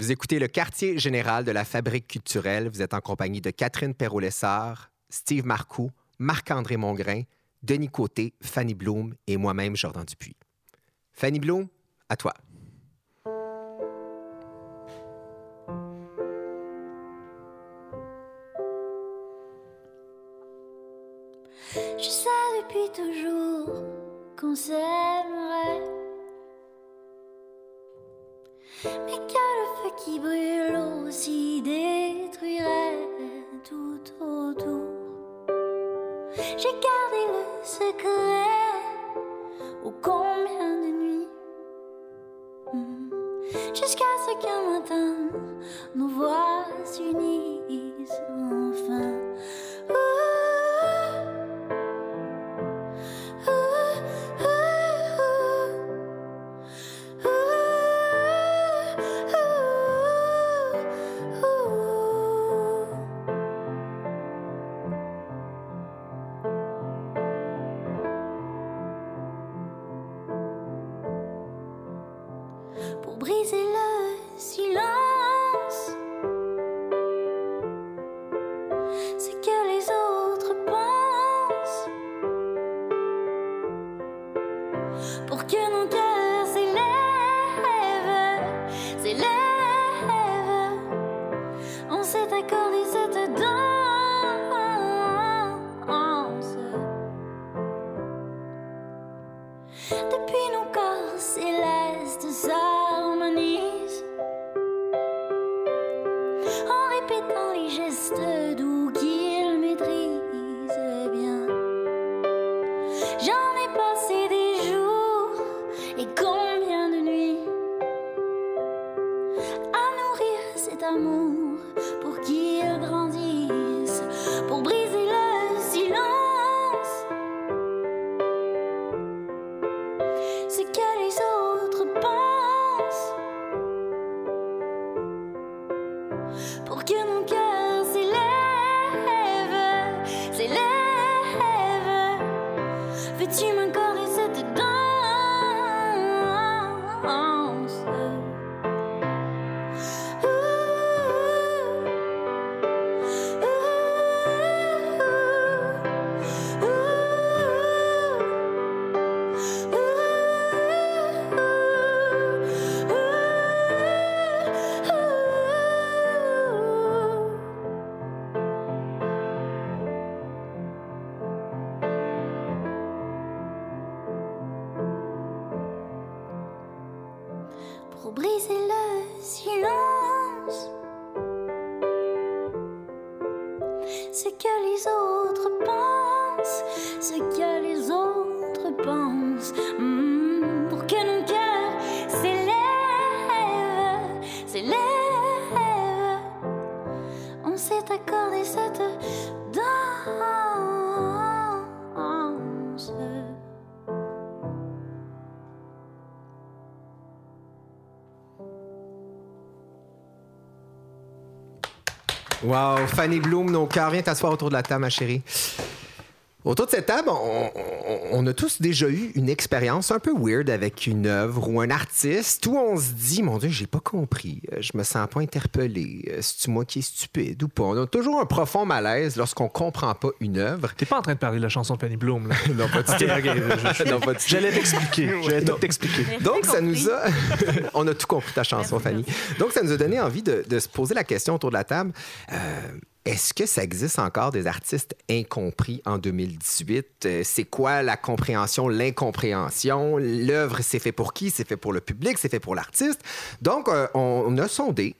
Vous écoutez le quartier général de la Fabrique culturelle. Vous êtes en compagnie de Catherine Perrault-Lessard, Steve Marcoux, Marc-André Mongrain, Denis Côté, Fanny Bloom et moi-même, Jordan Dupuis. Fanny Bloom, à toi. Je sais depuis toujours qu'on s'aimerait. Qui brûle aussi détruirait tout autour. J'ai gardé le secret ô combien de nuits? Hmm. Jusqu'à ce qu'un matin nos voix s'unissent Wow, Fanny Bloom, nos cœurs, viens t'asseoir autour de la table, ma chérie. Autour de cette table, on, on- on a tous déjà eu une expérience un peu weird avec une œuvre ou un artiste où on se dit, mon Dieu, j'ai pas compris, euh, je me sens pas interpellé, Euh, c'est-tu moi qui est stupide ou pas? On a toujours un profond malaise lorsqu'on comprend pas une œuvre. T'es pas en train de parler de la chanson de Fanny Bloom, là. Non, pas du tout. Non, pas du tout. J'allais t'expliquer. J'allais tout t'expliquer. Donc, ça nous a. On a tout compris ta chanson, Fanny. Donc, ça nous a donné envie de, de se poser la question autour de la table. Euh, est-ce que ça existe encore des artistes incompris en 2018? Euh, c'est quoi la compréhension, l'incompréhension? L'œuvre, c'est fait pour qui? C'est fait pour le public? C'est fait pour l'artiste? Donc, euh, on, a sondé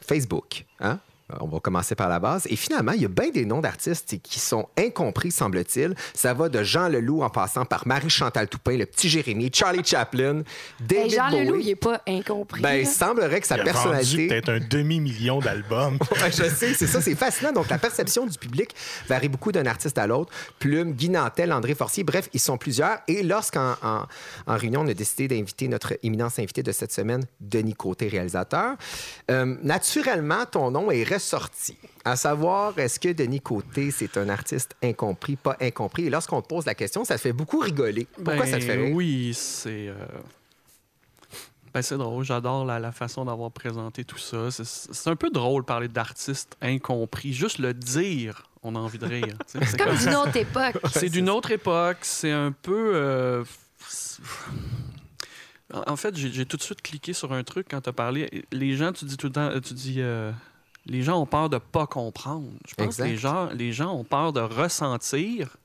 Facebook. Hein? On va commencer par la base. Et finalement, il y a bien des noms d'artistes qui sont incompris, semble-t-il. Ça va de Jean Leloup en passant par Marie-Chantal Toupin, le petit Jérémy, Charlie Chaplin, David Hey, Jean Bowie. Leloup, il n'est pas incompris. Ben, il semblerait que sa Il a vendu personnalité. peut-être un demi-million d'albums. Ouais, je sais, c'est ça, c'est fascinant. Donc, la perception du public varie beaucoup d'un artiste à l'autre. Plume, Guy Nantel, André Forcier, bref, ils sont plusieurs. Et lorsqu'en en, en réunion, on a décidé d'inviter notre éminence invité de cette semaine, Denis Côté, réalisateur, euh, naturellement, ton nom est ressorti. À savoir, est-ce que Denis Côté, c'est un artiste incompris, pas incompris? Et lorsqu'on te pose la question, ça te fait beaucoup rigoler. Pourquoi Ben, ça te fait rire? Oui, c'est. euh, Ben, c'est drôle, j'adore la, la façon d'avoir présenté tout ça. C'est- C'est un peu drôle parler d'artistes incompris. Juste le dire, on a envie de rire. C'est comme d'une autre époque. C'est d'une autre époque. C'est un peu. euh, En en fait, j'ai j'ai tout de suite cliqué sur un truc quand tu as parlé. Les gens, tu dis tout le temps, tu dis. euh, les gens ont peur de pas comprendre. Je pense Exact. que les gens, les gens ont peur de ressentir.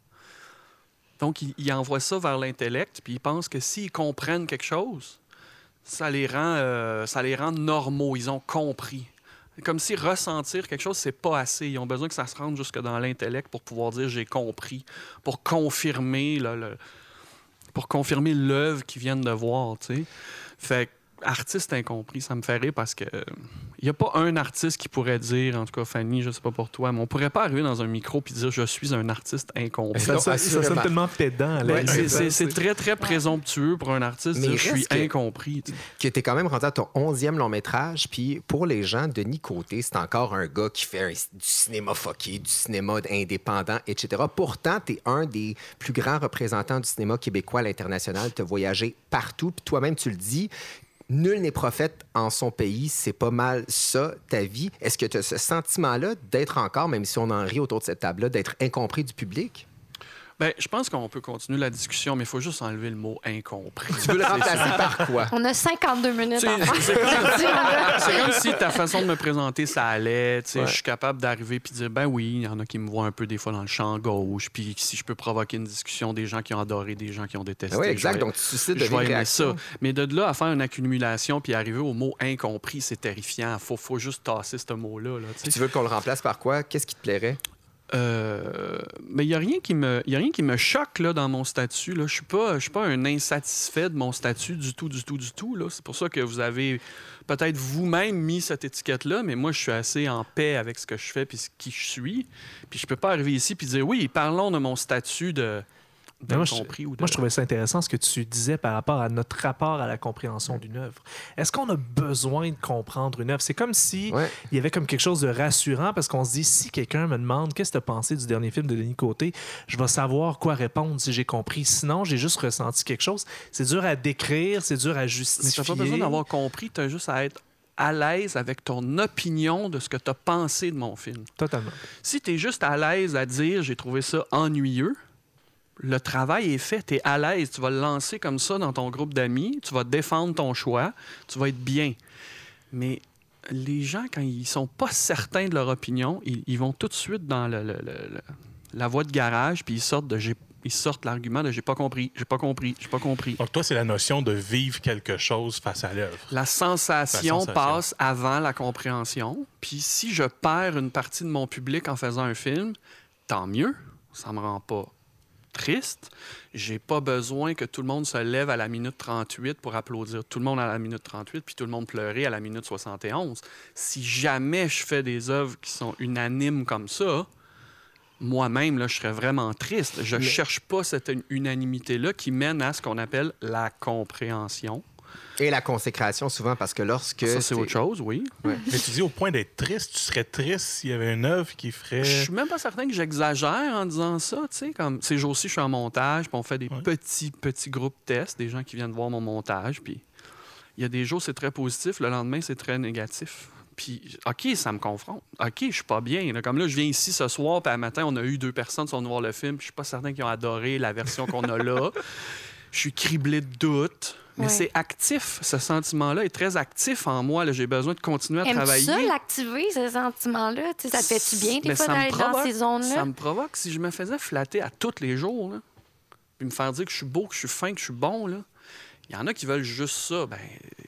Donc, ils, ils envoient ça vers l'intellect, puis ils pensent que s'ils comprennent quelque chose, ça les rend, euh, ça les rend normaux. Ils ont compris. Comme si ressentir quelque chose, c'est pas assez. Ils ont besoin que ça se rende jusque dans l'intellect pour pouvoir dire j'ai compris, pour confirmer le, le- pour confirmer l'œuvre qu'ils viennent de voir. Fait que, artiste incompris, ça me fait rire parce que il n'y a pas un artiste qui pourrait dire, en tout cas Fanny, je sais pas pour toi, mais on pourrait pas arriver dans un micro puis dire je suis un artiste incompris. Ça, ça, ça assurément. sonne tellement pédant. Ouais, c'est- très, très présomptueux pour un artiste de Mais dire je suis que- incompris. tu sais. que es quand même rendu à ton 11e long métrage. Puis pour les gens, Denis Côté, c'est encore un gars qui fait un- du cinéma fucké, du cinéma indépendant, etc. Pourtant, tu es un des plus grands représentants du cinéma québécois à l'international. Tu as voyagé partout. Puis toi-même, tu le dis. Nul n'est prophète en son pays. C'est pas mal ça, ta vie. Est-ce que tu as ce sentiment-là d'être encore, même si on en rit autour de cette table-là, d'être incompris du public? Ben, je pense qu'on peut continuer la discussion, mais il faut juste enlever le mot incompris. Tu veux le remplacer par quoi? On a 52 minutes c'est comme, si ta façon de me présenter, ça allait. tu sais, Ouais. Je suis capable d'arriver puis de dire, ben oui, il y en a qui me voient un peu des fois dans le champ gauche. Puis si je peux provoquer une discussion, des gens qui ont adoré, des gens qui ont détesté. Oui, exact. vais- Donc, tu suscites de je ça. Mais de là à faire une accumulation puis arriver au mot incompris, c'est terrifiant. Faut, faut juste tasser ce mot-là. là, tu veux qu'on le remplace par quoi? Qu'est-ce qui te plairait? Euh, mais il n'y a rien qui me, choque là, dans mon statut. Je ne suis, pas- je suis pas un insatisfait de mon statut du tout, du tout, du tout. C'est pour ça que vous avez peut-être vous-même mis cette étiquette-là, mais moi, je suis assez en paix avec ce que je fais puis qui je suis. Puis je peux pas arriver ici puis dire, oui, parlons de mon statut de Mais moi, je- d'incompris ou de... Moi, je trouvais ça intéressant ce que tu disais par rapport à notre rapport à la compréhension d'une œuvre. Est-ce qu'on a besoin de comprendre une œuvre? C'est comme si Ouais. il y avait comme quelque chose de rassurant parce qu'on se dit, si quelqu'un me demande qu'est-ce que tu as pensé du dernier film de Denis Côté, je vais savoir quoi répondre si j'ai compris. Sinon, j'ai juste ressenti quelque chose. C'est dur à décrire, c'est dur à Mais justifier. tu n'as pas besoin d'avoir compris, tu as juste à être à l'aise avec ton opinion de ce que tu as pensé de mon film. Totalement. Si tu es juste à l'aise à dire j'ai trouvé ça ennuyeux, le travail est fait, tu es à l'aise, tu vas le lancer comme ça dans ton groupe d'amis, tu vas défendre ton choix, tu vas être bien. Mais les gens, quand ils sont pas certains de leur opinion, ils, ils vont tout de suite dans le- le- le- le- la voie de garage, puis ils sortent de j'ai- ils sortent l'argument de j'ai pas compris, j'ai pas compris, j'ai pas compris. Donc, toi, c'est la notion de vivre quelque chose face à l'œuvre. La sensation, La sensation. passe avant la compréhension. Puis si je perds une partie de mon public en faisant un film, tant mieux. Ça me rend pas triste. J'ai pas besoin que tout le monde se lève à la minute 38 pour applaudir tout le monde à la minute 38 puis tout le monde pleurer à la minute 71. Si jamais je fais des œuvres qui sont unanimes comme ça, moi-même, là, je serais vraiment triste. Je cherche pas cette unanimité-là qui mène à ce qu'on appelle la compréhension. Et la consécration, souvent, parce que lorsque. Ça, c'est autre chose, oui. Mais tu dis au point d'être triste, tu serais triste s'il y avait une œuvre qui ferait. Je suis même pas certain que j'exagère en disant ça, tu sais, comme ces jours-ci, je suis en montage, puis on fait des Ouais. petits, petits groupes tests, des gens qui viennent voir mon montage, puis il y a des jours, c'est très positif, le lendemain, c'est très négatif. Puis, OK, ça me confronte. OK, je suis pas bien. là. Comme là, je viens ici ce soir, puis à matin, on a eu deux personnes qui sont venues voir le film, puis je suis pas certain qu'ils ont adoré la version qu'on a là. Je suis criblé de doutes. Mais Ouais. c'est actif, ce sentiment-là est très actif en moi. J'ai besoin de continuer à Aimes-tu travailler. ça, l'activer, ce sentiment-là? Tu sais, ça te fait-tu bien, des Mais fois, d'aller dans ces zones-là? Ça me provoque. Si je me faisais flatter à tous les jours, là, puis me faire dire que je suis beau, que je suis fin, que je suis bon, là, il y en a qui veulent juste ça, ben,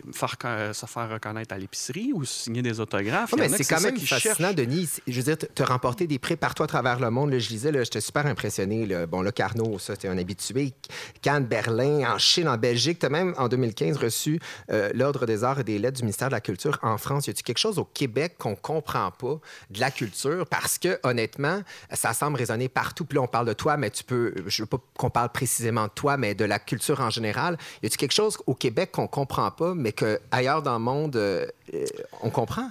me faire, co- se faire reconnaître à l'épicerie ou signer des autographes. Ouais, mais c'est quand même fascinant, cherchent. Denis. Je veux dire, te remporter des prix partout à travers le monde. Là, je lisais, j'étais super impressionné. là. Bon, là, Carnot, ça, t'es un habitué. Cannes, Berlin, en Chine, en Belgique. Tu as même, en 2015, reçu euh, l'Ordre des arts et des lettres du ministère de la Culture en France. Y a-t-il quelque chose au Québec qu'on comprend pas de la culture? Parce que, honnêtement, ça semble résonner partout. Puis là, on parle de toi, mais tu peux... Je veux pas qu'on parle précisément de toi, mais de la culture en général. Y a-t-il quelque chose au Québec qu'on comprend pas, mais qu'ailleurs dans le monde, euh, euh, on comprend?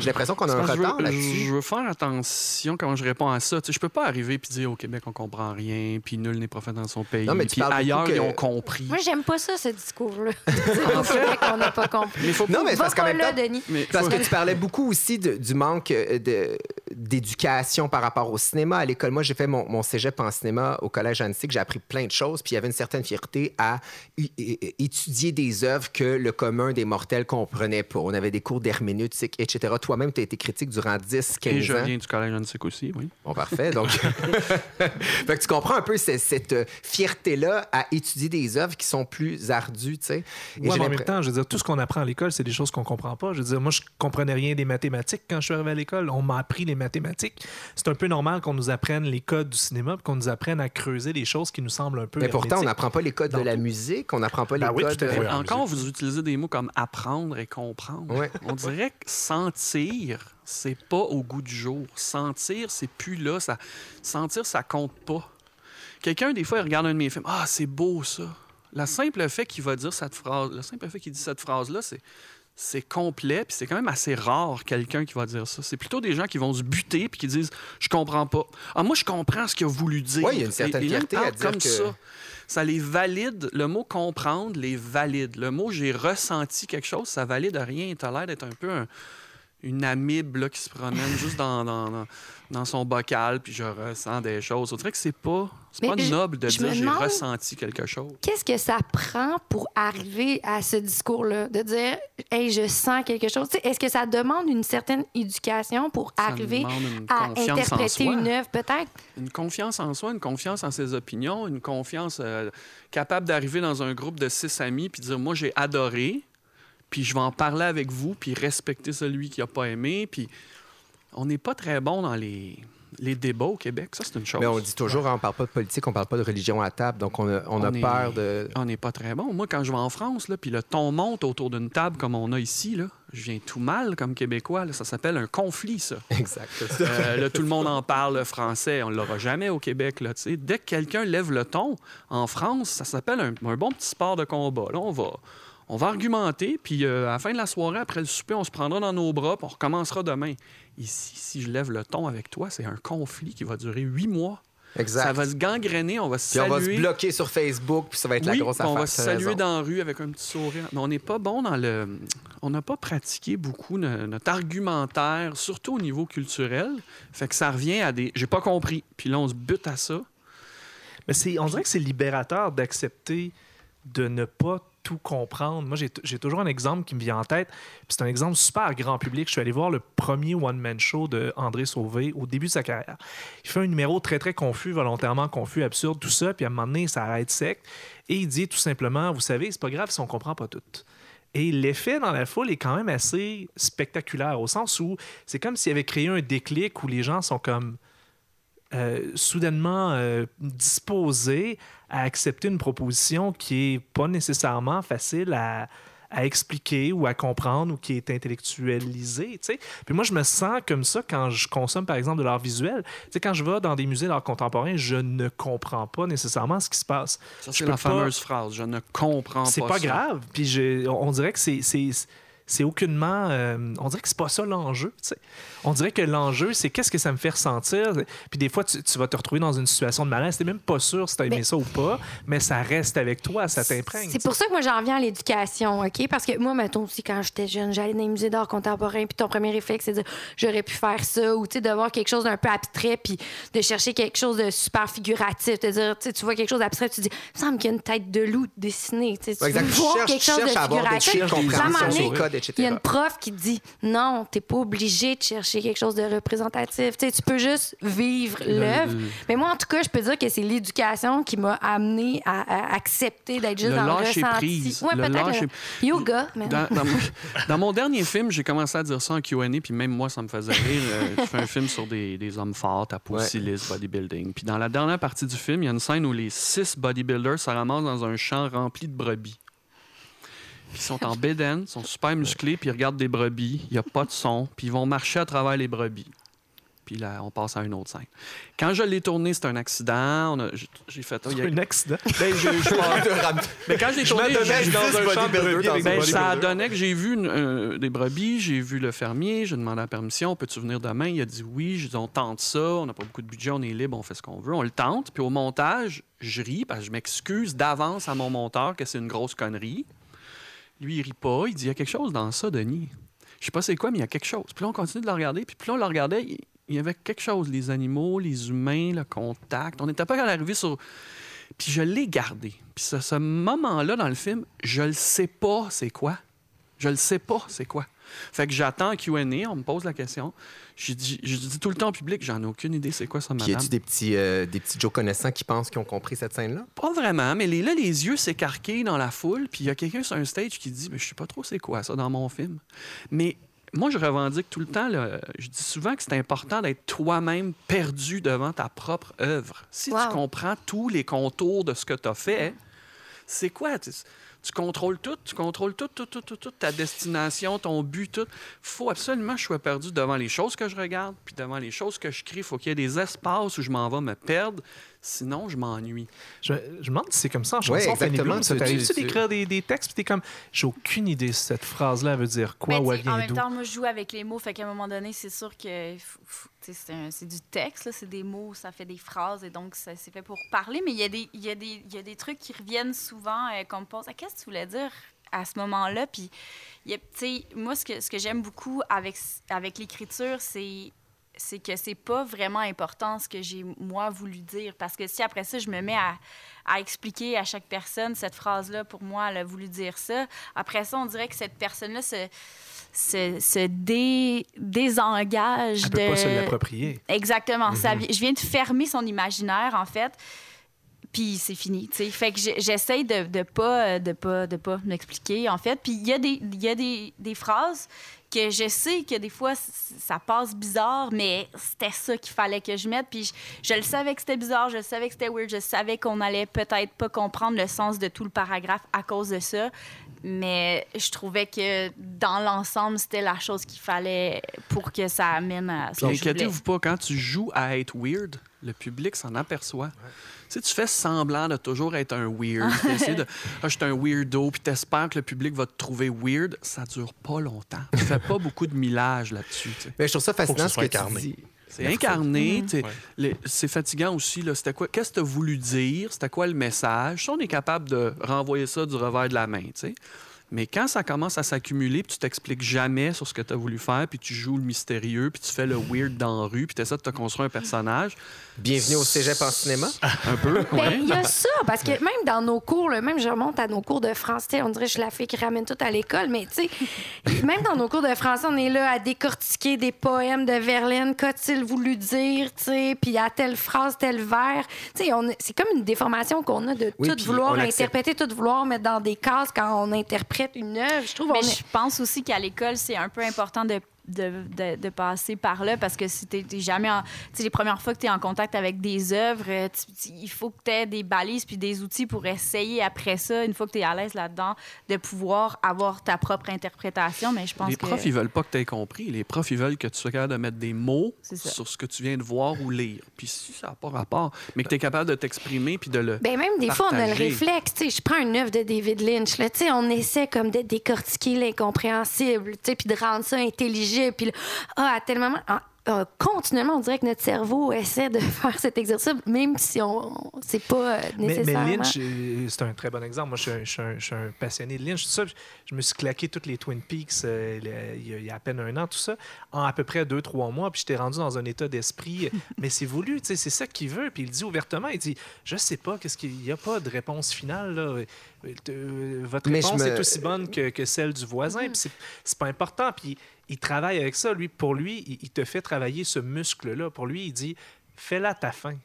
J'ai l'impression qu'on a un retard là-dessus. Je veux faire attention comment je réponds à ça. Tu sais, je peux pas arriver et dire au Québec on comprend rien, puis nul n'est prophète dans son pays. Non, mais tu puis parles ailleurs que- ils ont compris. Moi, j'aime pas ça, ce discours-là. Au Québec, on n'a pas compris. Mais faut Non, mais parce qu'en pas même là, temps, Denis. mais Parce que tu parlais beaucoup aussi de- du manque euh, de- d'éducation par rapport au cinéma à l'école. Moi, j'ai fait mon, mon cégep en cinéma au collège Annecy, j'ai appris plein de choses, puis il y avait une certaine fierté à étudier des œuvres que le commun des mortels comprenait pas. On avait des cours d'herméneutique, etc. Toi-même, tu as été critique durant 10, 15 Et je ans. viens du collège Annecy aussi, oui. Bon, parfait. Donc, fait que tu comprends un peu cette, cette, euh, fierté-là à étudier des œuvres qui sont plus ardues, tu sais. Et Ouais, j'ai mais en même temps, je veux dire, tout ce qu'on apprend à l'école, c'est des choses qu'on comprend pas. Je veux dire, moi, je comprenais rien des mathématiques quand je suis arrivé à l'école. On m'a appris les mathématiques. C'est un peu normal qu'on nous apprenne les codes du cinéma, qu'on nous apprenne à creuser des choses qui nous semblent un peu. Mais pourtant, on n'apprend pas les codes de la musique, on n'apprend pas les Ben oui, codes. tout à fait. en Encore, vous utilisez des mots comme apprendre et comprendre. Ouais. On dirait que sentir, c'est pas au goût du jour. Sentir, c'est plus là. Ça... Sentir, ça compte pas. Quelqu'un, des fois, il regarde un de mes films. Ah, c'est beau, ça. Le simple fait qu'il va dire cette phrase, le simple fait qu'il dit cette phrase-là, c'est. C'est complet, puis c'est quand même assez rare quelqu'un qui va dire ça. C'est plutôt des gens qui vont se buter puis qui disent je comprends pas. Ah moi je comprends ce qu'il a voulu dire. Ouais, il y a une certaine fierté à dire comme que- ça. Ça les valide. Le mot comprendre les valide. Le mot j'ai ressenti quelque chose, ça valide rien. T'as l'air d'être un peu un- une amibe là, qui se promène juste dans, dans, son bocal, puis je ressens des choses. On dirait que c'est pas, c'est pas je- noble de dire j'ai ressenti quelque chose. Qu'est-ce que ça prend pour arriver à ce discours-là? De dire, hey, je sens quelque chose. Est-ce que ça demande une certaine éducation pour Ça arriver à interpréter une œuvre, peut-être? Une confiance en soi, une confiance en ses opinions, une confiance euh, capable d'arriver dans un groupe de six amis puis dire moi j'ai adoré, puis je vais en parler avec vous, puis respecter celui qui a pas aimé, puis on n'est pas très bon dans les, les débats au Québec, ça c'est une chose. Mais on dit toujours, hein, on parle pas de politique, on parle pas de religion à table, donc on a, on a est- peur de... On n'est pas très bon. Moi, quand je vais en France, là, puis le ton monte autour d'une table comme on a ici, là, je viens tout mal comme Québécois. là. Ça s'appelle un conflit, ça. Exact. Euh, là, tout le monde en parle le français. On ne l'aura jamais au Québec. Là. Dès que quelqu'un lève le ton, en France, ça s'appelle un, un bon petit sport de combat. Là, on va, on va argumenter, puis euh, à la fin de la soirée, après le souper, on se prendra dans nos bras, puis on recommencera demain. Ici, si je lève le ton avec toi, c'est un conflit qui va durer huit mois. Exact. Ça va se gangréner, on va se Puis on va se saluer. bloquer sur Facebook, puis ça va être Oui, la grosse puis on affaire. va se saluer raison. dans la rue avec un petit sourire. Mais on n'est pas bon dans le. On n'a pas pratiqué beaucoup no- notre argumentaire, surtout au niveau culturel. Fait que ça revient à des. J'ai pas compris. Puis là, on se bute à ça. Mais c'est, on dirait que c'est libérateur d'accepter de ne pas tout comprendre. Moi, j'ai, toujours un exemple qui me vient en tête. C'est un exemple super grand public. Je suis allé voir le premier one-man show de André Sauvé au début de sa carrière. Il fait un numéro très, très confus, volontairement confus, absurde, tout ça. Puis à un moment donné, ça arrête sec. Et il dit tout simplement, vous savez, c'est pas grave si on comprend pas tout. Et l'effet dans la foule est quand même assez spectaculaire, au sens où c'est comme s'il avait créé un déclic où les gens sont comme euh, soudainement euh, disposés à accepter une proposition qui est pas nécessairement facile à, à expliquer ou à comprendre ou qui est intellectualisée. tu sais. Puis moi, je me sens comme ça quand je consomme, par exemple, de l'art visuel. Tu sais, quand je vais dans des musées d'art contemporain, je ne comprends pas nécessairement ce qui se passe. Ça, c'est la pas- fameuse phrase. Je ne comprends pas. C'est pas ça. grave. Puis je- on dirait que c'est. C'est aucunement. euh, on dirait que c'est pas ça l'enjeu. tu sais. On dirait que l'enjeu, c'est qu'est-ce que ça me fait ressentir. Puis des fois, tu, tu vas te retrouver dans une situation de malaise. T'es même pas sûr si t'as aimé Mais- ça ou pas, mais ça reste avec toi, ça t'imprègne. C'est pour ça que moi, j'en viens à l'éducation, OK? Parce que moi, mettons aussi, quand j'étais jeune, j'allais dans les musées d'art contemporain, puis ton premier réflexe, c'est de dire j'aurais pu faire ça, ou tu sais, de voir quelque chose d'un peu abstrait, puis de chercher quelque chose de super figuratif, de dire, tu sais, tu vois quelque chose d'abstrait, tu dis, il me semble qu'il y a une tête de loup dessinée, tu exact. veux Tu voir cherches- quelque chose de figuratif. Etc. Il y a une prof qui dit non, t'es pas obligé de chercher quelque chose de représentatif. Tu peux juste vivre l'œuvre. Mais moi, en tout cas, je peux dire que c'est l'éducation qui m'a amené à, à accepter d'être juste Le dans le lâcher ressenti. prise. Ouais, Le peut-être lâcher- le yoga. Mais... Dans, dans mon, dans mon dernier film, j'ai commencé à dire ça en Q&A, puis même moi, ça me faisait rire. Euh, je fais un film sur des, des hommes forts, à peau Ouais. silice, bodybuilding. Puis dans la dernière partie du film, il y a une scène où les six bodybuilders se ramassent dans un champ rempli de brebis. Puis ils sont en bédaine, ils sont super musclés, puis ils regardent des brebis, il n'y a pas de son, puis ils vont marcher à travers les brebis. Puis là, on passe à une autre scène. Quand je l'ai tourné, c'était un accident. On a- j'ai- J'ai fait. oh, il y a- Un accident. Ben, je- je Mais quand je l'ai Je tourné, j'ai- dans un champ de brebis ben, ça donnait que j'ai vu une- euh, des brebis, j'ai vu le fermier, j'ai demandé la permission, peux-tu venir demain? Il a dit oui. J'ai dit on tente ça, on n'a pas beaucoup de budget, on est libre, on fait ce qu'on veut, on le tente. Puis au montage, je ris parce que je m'excuse d'avance à mon monteur que c'est une grosse connerie. Lui, il rit pas, il dit il y a quelque chose dans ça, Denis. Je sais pas c'est quoi, mais il y a quelque chose. Puis là, on continue de le regarder, puis plus on le regardait, il il y avait quelque chose, les animaux, les humains, le contact. On n'était pas arrivé sur puis je l'ai gardé. Puis ce, ce moment-là dans le film, je le sais pas c'est quoi. Je le sais pas c'est quoi. Fait que j'attends un Q&A, on me pose la question. Je dis, je dis tout le temps au public, j'en ai aucune idée c'est quoi ça, Puis y madame. a-tu des petits, euh, des petits Joe connaissants qui pensent qu'ils ont compris cette scène-là? Pas vraiment, mais les, là, les yeux s'écarquillent dans la foule, puis il y a quelqu'un sur un stage qui dit, mais je sais pas trop c'est quoi ça dans mon film. Mais moi, je revendique tout le temps, là, je dis souvent que c'est important d'être toi-même perdu devant ta propre œuvre. Si Wow. tu comprends tous les contours de ce que tu as fait, c'est quoi? Tu, contrôles tout, tu contrôles tout, tout, tout, tout, tout, ta destination, ton but, tout. faut absolument que je sois perdu devant les choses que je regarde, puis devant les choses que je crée. faut qu'il y ait des espaces où je m'en vais me perdre, sinon je m'ennuie. Je, je me demande si c'est comme ça en Ouais, chanson. Fanny exactement. Ça Tu- t'arrive-tu d'écrire des, des textes puis t'es comme, j'ai aucune idée si cette phrase-là veut dire quoi Ben, ou elle sais, en vient même temps, moi, je joue avec les mots. Fait qu'à un moment donné, c'est sûr que c'est du texte, là, c'est des mots, ça fait des phrases, et donc c'est fait pour parler. Mais il y, a des- il y, a des- il y a des trucs qui reviennent souvent, euh, qu'on me pose Ah, Qu'est-ce que tu voulais dire à ce moment-là? Puis, y a- moi, ce que, ce que j'aime beaucoup avec, avec l'écriture, c'est c'est que c'est pas vraiment important ce que j'ai moi voulu dire. Parce que si après ça je me mets à, à expliquer à chaque personne cette phrase là pour moi elle a voulu dire ça. Après ça on dirait que cette personne là se se, se dé- désengage Elle de peut pas se l'approprier. exactement. Ça vi- je viens de fermer son imaginaire en fait puis c'est fini, tu sais. Fait que j'essaye de, de pas de pas de pas m'expliquer en fait. Puis il y a des il y a des, des phrases que je sais que des fois ça passe bizarre, mais c'était ça qu'il fallait que je mette. Puis je, je le savais que c'était bizarre, je le savais que c'était weird, je savais qu'on allait peut-être pas comprendre le sens de tout le paragraphe à cause de ça. Mais je trouvais que dans l'ensemble, c'était la chose qu'il fallait pour que ça amène à ce Puis que je voulais. inquiétez-vous pas, quand tu joues à être weird, le public s'en aperçoit. Sais, tu fais semblant de toujours être un weird. Tu essaies de, ah, je suis un weirdo, puis t'espères que le public va te trouver weird. Ça dure pas longtemps. Tu fais pas beaucoup de millage là-dessus. tu sais. Mais je trouve ça que fascinant ce que tu incarné. dis. C'est incarné. tu Ouais. C'est fatigant aussi. là. C'était quoi? Qu'est-ce que tu as voulu dire? C'était quoi le message? Ça, on est capable de renvoyer ça du revers de la main. tu sais. Mais quand ça commence à s'accumuler, puis tu t'expliques jamais sur ce que tu as voulu faire, puis tu joues le mystérieux, puis tu fais le weird dans la rue, puis tu essaies de te construire un personnage, Bienvenue au cégep en cinéma. un peu. Ben, ouais. il y a ça, parce que même dans nos cours, là, même je remonte à nos cours de français, on dirait que je suis la fille qui ramène tout à l'école, mais tu sais, même dans nos cours de français, on est là à décortiquer des poèmes de Verlaine, qu'a-t-il voulu dire, tu sais, puis à telle phrase, tel vers. Tu sais, c'est comme une déformation qu'on a de Oui, tout vouloir interpréter, tout vouloir mettre dans des cases quand on interprète une œuvre. Je trouve Mais est- je pense aussi qu'à l'école, c'est un peu important de, de, de- de passer par là parce que si tu n'es jamais en. Tu sais, les premières fois que tu es en contact avec des œuvres, euh, il faut que tu aies des balises puis des outils pour essayer après ça, une fois que tu es à l'aise là-dedans, de pouvoir avoir ta propre interprétation. Mais je pense Les que. profs, ils veulent pas que tu aies compris. Les profs, ils veulent que tu sois capable de mettre des mots sur ce que tu viens de voir ou lire. Puis si ça n'a pas rapport, mais que tu es capable de t'exprimer puis de le. Ben même des fois, on a le réflexe. Tu sais, je prends une œuvre de David Lynch. Là, tu sais, on essaie comme de décortiquer l'incompréhensible, tu sais, puis de rendre ça intelligible. Puis ah, à tel moment, ah, ah, continuellement, on dirait que notre cerveau essaie de faire cet exercice, même si on, c'est pas euh, Mais, mais nécessairement. Lynch, euh, c'est un très bon exemple. Moi, je suis un, je suis un- je suis un passionné de Lynch. Tout ça, je, me suis claqué toutes les Twin Peaks euh, il y, a, à peine un an, tout ça, en à peu près deux, trois mois. Puis j'étais rendu dans un état d'esprit. euh, mais c'est voulu, c'est ça qu'il veut. Puis il dit ouvertement, il dit, je sais pas, qu'est-ce qu'il n'y a pas de réponse finale. Là. Euh, euh, Votre réponse me- est aussi bonne que, que celle du voisin. Puis c'est- pas important. Puis il travaille avec ça. Lui, pour lui, il, il te fait travailler ce muscle-là. Pour lui, il dit, fais-la ta fin. Tu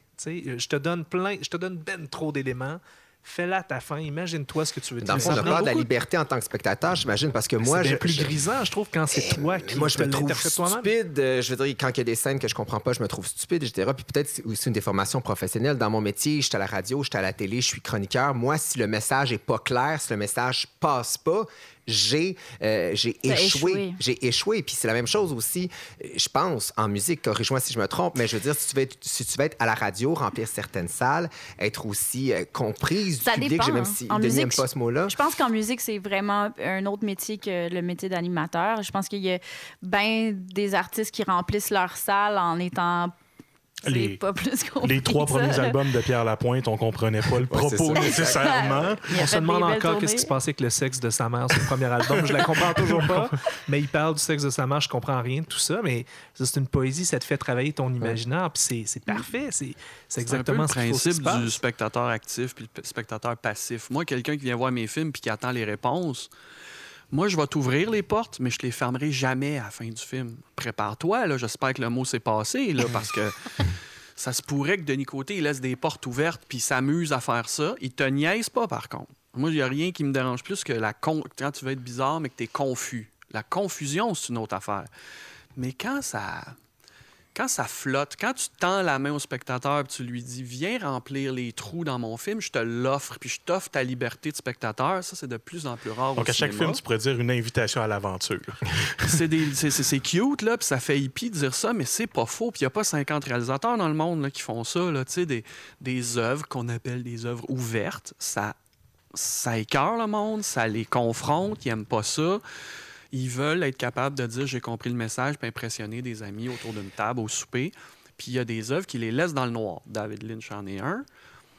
sais, je te donne plein, je te donne ben trop d'éléments. Fais-la à ta fin. Imagine-toi ce que tu veux dire. Dans le fond, on a peur de la liberté en tant que spectateur, j'imagine, parce que moi, c'est je, bien plus je- grisant, je trouve, quand c'est toi qui moi, je me trouve stupide. euh, Je veux dire, quand il y a des scènes que je comprends pas, je me trouve stupide, etc. Puis peut-être c'est aussi une déformation professionnelle. Dans mon métier, je suis à la radio, je suis à la télé, je suis chroniqueur. Moi, si le message est pas clair, si le message passe pas, j'ai euh, j'ai échoué. échoué. J'ai échoué. Puis c'est la même chose aussi, je pense, en musique. Corrige-moi si je me trompe, mais je veux dire, si tu veux être, si tu veux être à la radio, remplir certaines salles, être aussi euh, comprise Ça du public, dépend, même hein. si En Denis musique, pas ce mot-là. Je pense qu'en musique, c'est vraiment un autre métier que le métier d'animateur. Je pense qu'il y a bien des artistes qui remplissent leur salle en étant Les- pas plus compris Les trois ça, premiers albums de Pierre Lapointe, on comprenait pas le propos nécessairement. On se demande encore qu'est-ce qui se passait avec le sexe de sa mère sur le premier album. Je la comprends toujours pas, mais il parle du sexe de sa mère, je comprends rien de tout ça, mais c'est une poésie, ça te fait travailler ton imaginaire, puis c'est- parfait, c'est exactement ce C'est un peu le principe du passe. spectateur actif puis le spectateur passif. Moi, quelqu'un qui vient voir mes films puis qui attend les réponses, moi, je vais t'ouvrir les portes, mais je les fermerai jamais à la fin du film. Prépare-toi, là. J'espère que le mot s'est passé, là, parce que ça se pourrait que Denis Côté, il laisse des portes ouvertes puis s'amuse à faire ça. Il te niaise pas, par contre. Moi, il n'y a rien qui me dérange plus que la con... quand tu veux être bizarre, mais que tu es confus. La confusion, c'est une autre affaire. Mais quand ça quand ça flotte, quand tu tends la main au spectateur et tu lui dis viens remplir les trous dans mon film, je te l'offre puis je t'offre ta liberté de spectateur, ça c'est de plus en plus rare. Donc, au à chaque film, tu pourrais dire une invitation à l'aventure. c'est des- c'est- c'est- c'est cute là, puis ça fait hippie de dire ça, mais c'est pas faux. Puis il y a pas 50 réalisateurs dans le monde là, qui font ça là, tu sais des des œuvres qu'on appelle des œuvres ouvertes, ça ça écœure le monde, ça les confronte, ils aiment pas ça. Ils veulent être capables de dire j'ai compris le message, puis impressionner des amis autour d'une table au souper. Puis il y a des œuvres qui les laissent dans le noir. David Lynch en est un.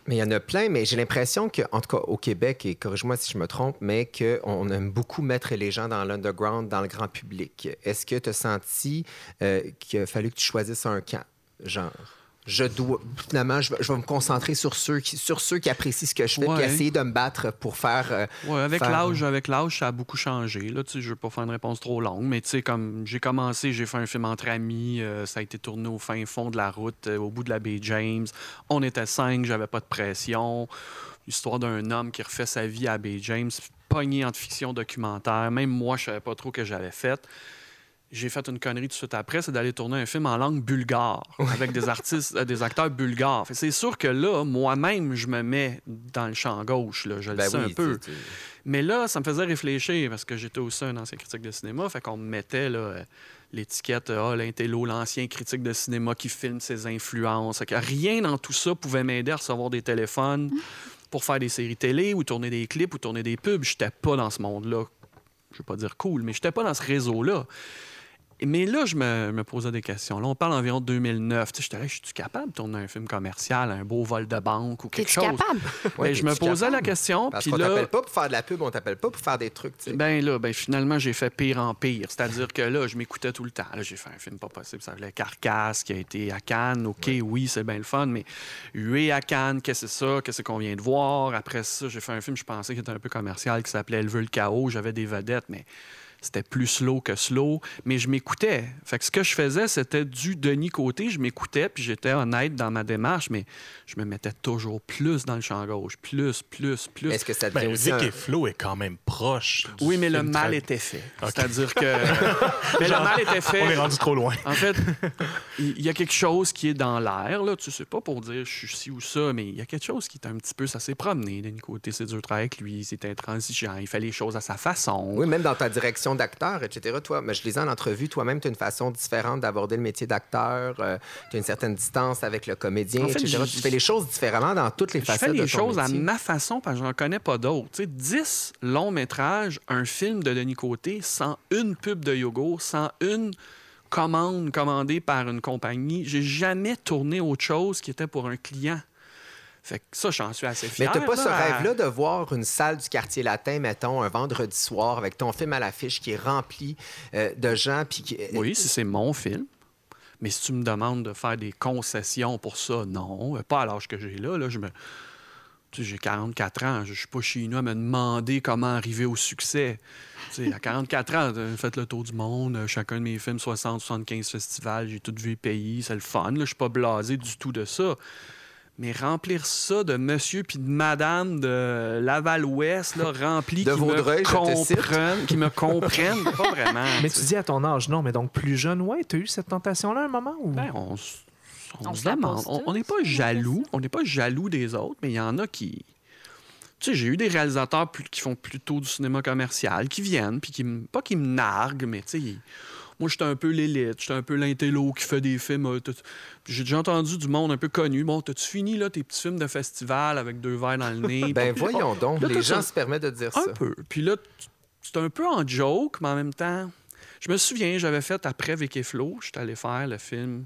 Mais il y en a plein, mais j'ai l'impression que, en tout cas au Québec, et corrige-moi si je me trompe, mais qu'on aime beaucoup mettre les gens dans l'underground, dans le grand public. Est-ce que tu as senti euh, qu'il a fallu que tu choisisses un camp, genre? Je dois, finalement, je vais, je vais me concentrer sur ceux qui, sur ceux qui apprécient ce que je fais, Ouais. puis essayer de me battre pour faire. euh, Ouais, avec faire- l'âge, avec l'âge, ça a beaucoup changé. Là, tu sais, je veux pas faire une réponse trop longue, mais tu sais, comme j'ai commencé, j'ai fait un film entre amis, euh, ça a été tourné au fin fond de la route, euh, au bout de la baie James. On était cinq, j'avais pas de pression. L'histoire d'un homme qui refait sa vie à baie James, pogné entre fiction documentaire. Même moi, je savais pas trop que j'avais fait. J'ai fait une connerie tout de suite après, c'est d'aller tourner un film en langue bulgare avec des artistes, euh, des acteurs bulgares. C'est sûr que là, moi-même, je me mets dans le champ gauche, là, je le ben sais oui, un peu. tu- tu- Mais là, ça me faisait réfléchir parce que j'étais aussi un ancien critique de cinéma. Fait qu'on me mettait là, euh, l'étiquette euh, Ah, l'intello, l'ancien critique de cinéma qui filme ses influences. Que rien dans tout ça pouvait m'aider à recevoir des téléphones pour faire des séries télé ou tourner des clips ou tourner des pubs. J'étais pas dans ce monde-là. Je veux pas dire cool, mais j'étais pas dans ce réseau-là. Mais là, je me, me posais des questions. Là, on parle environ de 2009. Tu sais, j'étais là, je suis capable de tourner un film commercial, un beau vol de banque ou quelque chose? capable? Ouais, Ben, je me posais la question. Parce puis qu'on là, t'appelle pas pour faire de la pub, on t'appelle pas pour faire des trucs, tu sais. ben là, ben finalement, j'ai fait pire en pire. C'est-à-dire que là, je m'écoutais tout le temps. Là, j'ai fait un film pas possible. Ça s'appelait Carcasse, qui a été à Cannes. OK, oui, c'est bien le fun, mais hué à Cannes, qu'est-ce que c'est ça? Qu'est-ce qu'on vient de voir? Après ça, j'ai fait un film, je pensais, qui était un peu commercial, qui s'appelait Elle veut le chaos. J'avais des vedettes, mais c'était plus slow que slow. Mais je m'écoutais. Fait que ce que je faisais, c'était du Denis Côté. Je m'écoutais, puis j'étais honnête dans ma démarche, mais je me mettais toujours plus dans le champ gauche. Plus, plus, plus. Est-ce que ça devient Ben, aussi un- et Flo est quand même proche. du Oui, mais le mal tra- était fait. C'est-à-dire que. mais le mal était On est fait. rendu trop loin. En fait, il y a quelque chose qui est dans l'air, là. Tu sais pas pour dire je suis ci ou ça, mais il y a quelque chose qui est un petit peu. Ça s'est promené d'un côté. C'est dur de travailler avec lui. C'était intransigeant. Il fait les choses à sa façon. Oui, même dans ta direction d'acteur, etc. Toi, mais je lisais en entrevue, toi-même, tu as une façon différente d'aborder le métier d'acteur. tu as une certaine distance avec le comédien, En fait, etc. Tu fais les choses différemment dans toutes les Je fais facettes les de ton choses à ma façon parce que j'en connais pas d'autres. Tu sais, 10 longs métrages, un film de Denis Côté, sans une pub de yogourt, sans une commande commandée par une compagnie. J'ai jamais tourné autre chose qui était pour un client. Fait que ça, j'en suis assez Mais fier. t'as pas là, ce à- rêve-là de voir une salle du quartier latin, mettons, un vendredi soir, avec ton film à l'affiche qui est rempli euh, de gens. Puis qui... Oui, si c'est mon film. Mais si tu me demandes de faire des concessions pour ça, non. Pas à l'âge que j'ai là. là je me... j'ai 44 ans. Je suis pas chez nous à me demander comment arriver au succès. Tu sais, à 44 ans, j'ai fait le tour du monde. euh, Chacun de mes films, 60, 75 festivals. J'ai tout vu pays. C'est le fun. Je suis pas blasé du tout de ça. Mais remplir ça de monsieur puis de madame de Laval-Ouest, là, rempli De qui Vaudreuil, me comprennent, qui me comprennent, pas vraiment. Mais tu dis à ton âge, non, mais donc plus jeune, ouais, t'as eu cette tentation-là à un moment? Ou... Ben, on, s- on On se demande. On- n'est pas jaloux. On n'est pas jaloux des autres, mais il y en a qui. Tu sais, j'ai eu des réalisateurs plus- qui font plutôt du cinéma commercial, qui viennent, puis qui me. Pas qui me narguent, mais tu sais, moi, j'étais un peu l'élite, j'étais un peu l'intello qui fait des films. euh, J'ai déjà entendu du monde un peu connu. Bon, t'as-tu fini là, tes petits films de festival avec deux verres dans le nez? Ben Puis- voyons donc, Là, les gens se permettent de dire ça. Un peu. Puis là, c'est un peu en joke, mais en même temps, je me souviens, j'avais fait après Vicky Flo, j'étais allé faire le film.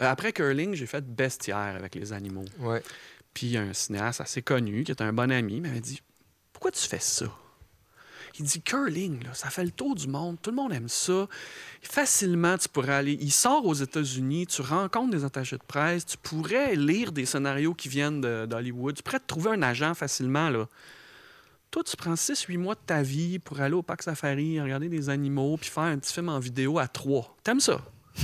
Euh, après Curling, j'ai fait Bestiaire avec les animaux. Ouais. Puis un cinéaste assez connu, qui est un bon ami, m'avait dit Pourquoi tu fais ça Il dit Curling, là, ça fait le tour du monde, tout le monde aime ça. Facilement, tu pourrais aller. Il sort aux États-Unis, tu rencontres des attachés de presse, tu pourrais lire des scénarios qui viennent d'Hollywood, tu pourrais te trouver un agent facilement. Là. Toi, tu prends 6-8 mois de ta vie pour aller au parc safari, regarder des animaux, puis faire un petit film en vidéo à trois. T'aimes ça?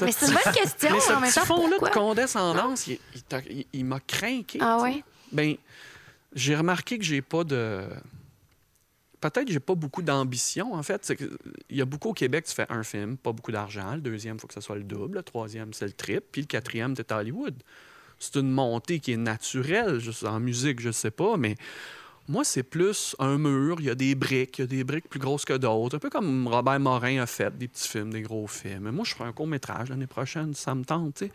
Mais c'est une bonne question, mais ce petit fond-là de condescendance, il, il t'a- il- il m'a craqué. Ah ouais? Ben, j'ai remarqué que j'ai pas de. Peut-être j'ai pas beaucoup d'ambition, en fait. Il y a beaucoup au Québec, tu fais un film, pas beaucoup d'argent. Le deuxième, il faut que ce soit le double. Le troisième, c'est le triple. Puis le quatrième, c'est à Hollywood. C'est une montée qui est naturelle. En musique, je sais pas, mais moi, c'est plus un mur. Il y a des briques. Il y a des briques plus grosses que d'autres. Un peu comme Robert Morin a fait des petits films, des gros films. Mais moi, je ferai un court-métrage l'année prochaine. Ça me tente, tu sais.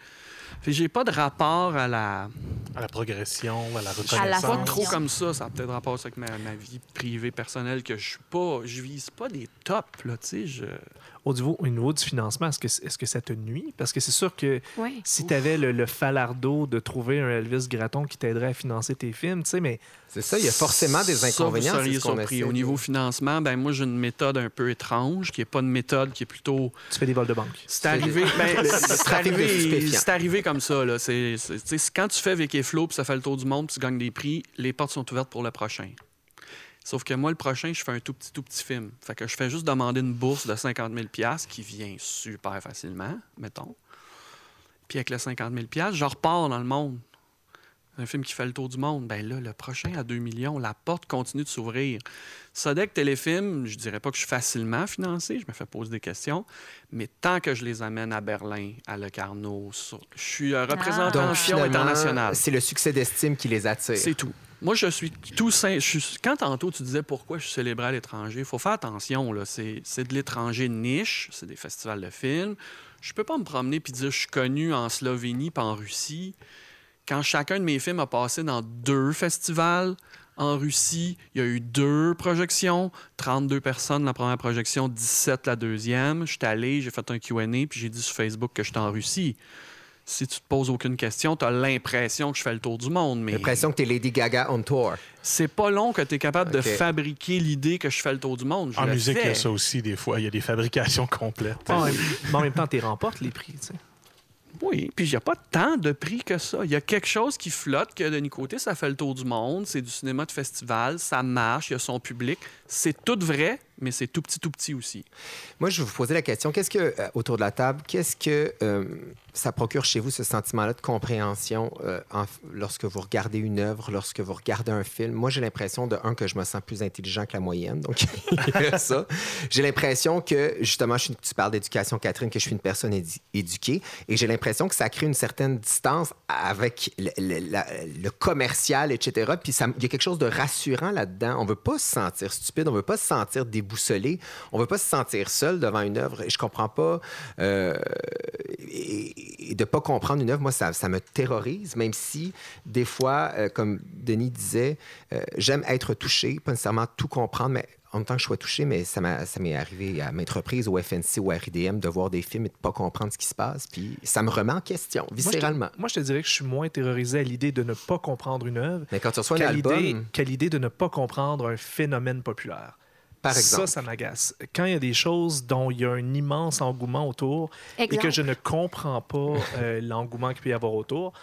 Fait que j'ai pas de rapport à la. À la progression, à la la reconnaissance. Pas Sans trop vision. comme ça. Ça a peut-être rapport avec ma, ma vie privée, personnelle, que je suis pas. Je vise pas des tops, là, tu sais. Je... Au niveau, au niveau du financement, est-ce que, est-ce que ça te nuit? Parce que c'est sûr que Oui. si tu avais le, le falardeau de trouver un Elvis Gratton qui t'aiderait à financer tes films, tu sais, mais C'est ça, il y a forcément des Ça, inconvénients. vous c'est seriez surpris. Au niveau financement, ben moi, j'ai une méthode un peu étrange, qui est pas une méthode qui est plutôt. tu fais des vols de banque. C'est arrivé, ben, Le c'est arrivé, comme ça. Là. Quand tu fais Vicky Flow, puis ça fait le tour du monde, puis tu gagnes des prix, les portes sont ouvertes pour le prochain. Sauf que moi, le prochain, je fais un tout petit, tout petit film. Fait que je fais juste demander une bourse de 50 000 qui vient super facilement, mettons. Puis avec le 50 000 je repars dans le monde. Un film qui fait le tour du monde. Ben là, le prochain à 2 millions, la porte continue de s'ouvrir. Sodec Téléfilm, je dirais pas que je suis facilement financé, je me fais poser des questions, mais tant que je les amène à Berlin, à Le Carnot, je suis euh, Donc, représentation internationale. c'est le succès d'estime qui les attire. C'est tout. Moi, je suis tout suis- Quand tantôt tu disais pourquoi je suis célébré à l'étranger, il faut faire attention. C'est de l'étranger niche, c'est des festivals de films. Je peux pas me promener puis dire je suis connu en Slovénie puis en Russie. Quand chacun de mes films a passé dans deux festivals en Russie, il y a eu deux projections, 32 personnes la première projection, 17 la deuxième. Je suis allé, j'ai fait un Q&A puis j'ai dit sur Facebook que j'étais en Russie. Si tu te poses aucune question, tu as l'impression que je fais le tour du monde. Mais... J'ai l'impression que t'es Lady Gaga on tour. C'est pas long que tu es capable de fabriquer l'idée que je fais le tour du monde. Je En musique, il y a ça aussi, des fois. Il y a des fabrications complètes. En même- mais en même temps, tu remportes les prix. tu sais. Oui, puis il n'y a pas tant de prix que ça. Il y a quelque chose qui flotte, que Denis Côté, ça fait le tour du monde. C'est du cinéma de festival, ça marche, il y a son public. C'est tout vrai, mais c'est tout petit, tout petit aussi. Moi, je vais vous poser la question, qu'est-ce que, euh, autour de la table, qu'est-ce que euh, ça procure chez vous, ce sentiment-là de compréhension euh, lorsque vous regardez une œuvre, lorsque vous regardez un film? Moi, j'ai l'impression, de un, que je me sens plus intelligent que la moyenne, donc ça. J'ai l'impression que, justement, tu parles d'éducation, Catherine, que je suis une personne éduquée, et j'ai l'impression que ça crée une certaine distance avec le, commercial, etc. Puis il y a quelque chose de rassurant là-dedans. On veut pas se sentir stupide, on veut pas se sentir déboussolé, on veut pas se sentir seul devant une œuvre. Et je comprends pas. euh, et, et de pas comprendre une œuvre, moi, ça, ça me terrorise, même si des fois, euh, comme Denis disait, euh, j'aime être touché, pas nécessairement tout comprendre, mais en même temps que je sois touché, mais ça m'est arrivé à maintes reprises au FNC ou à RIDM de voir des films et de pas comprendre ce qui se passe. Puis ça me remet en question, Moi, je te- viscéralement. Moi, je te dirais que je suis moins terrorisé à l'idée de ne pas comprendre une œuvre Mais quand tu reçois un qu'à l'idée, album, qu'à l'idée de ne pas comprendre un phénomène populaire. Par exemple, Ça, ça m'agace. Quand il y a des choses dont il y a un immense engouement autour et que je ne comprends pas euh, l'engouement qu'il peut y avoir autour,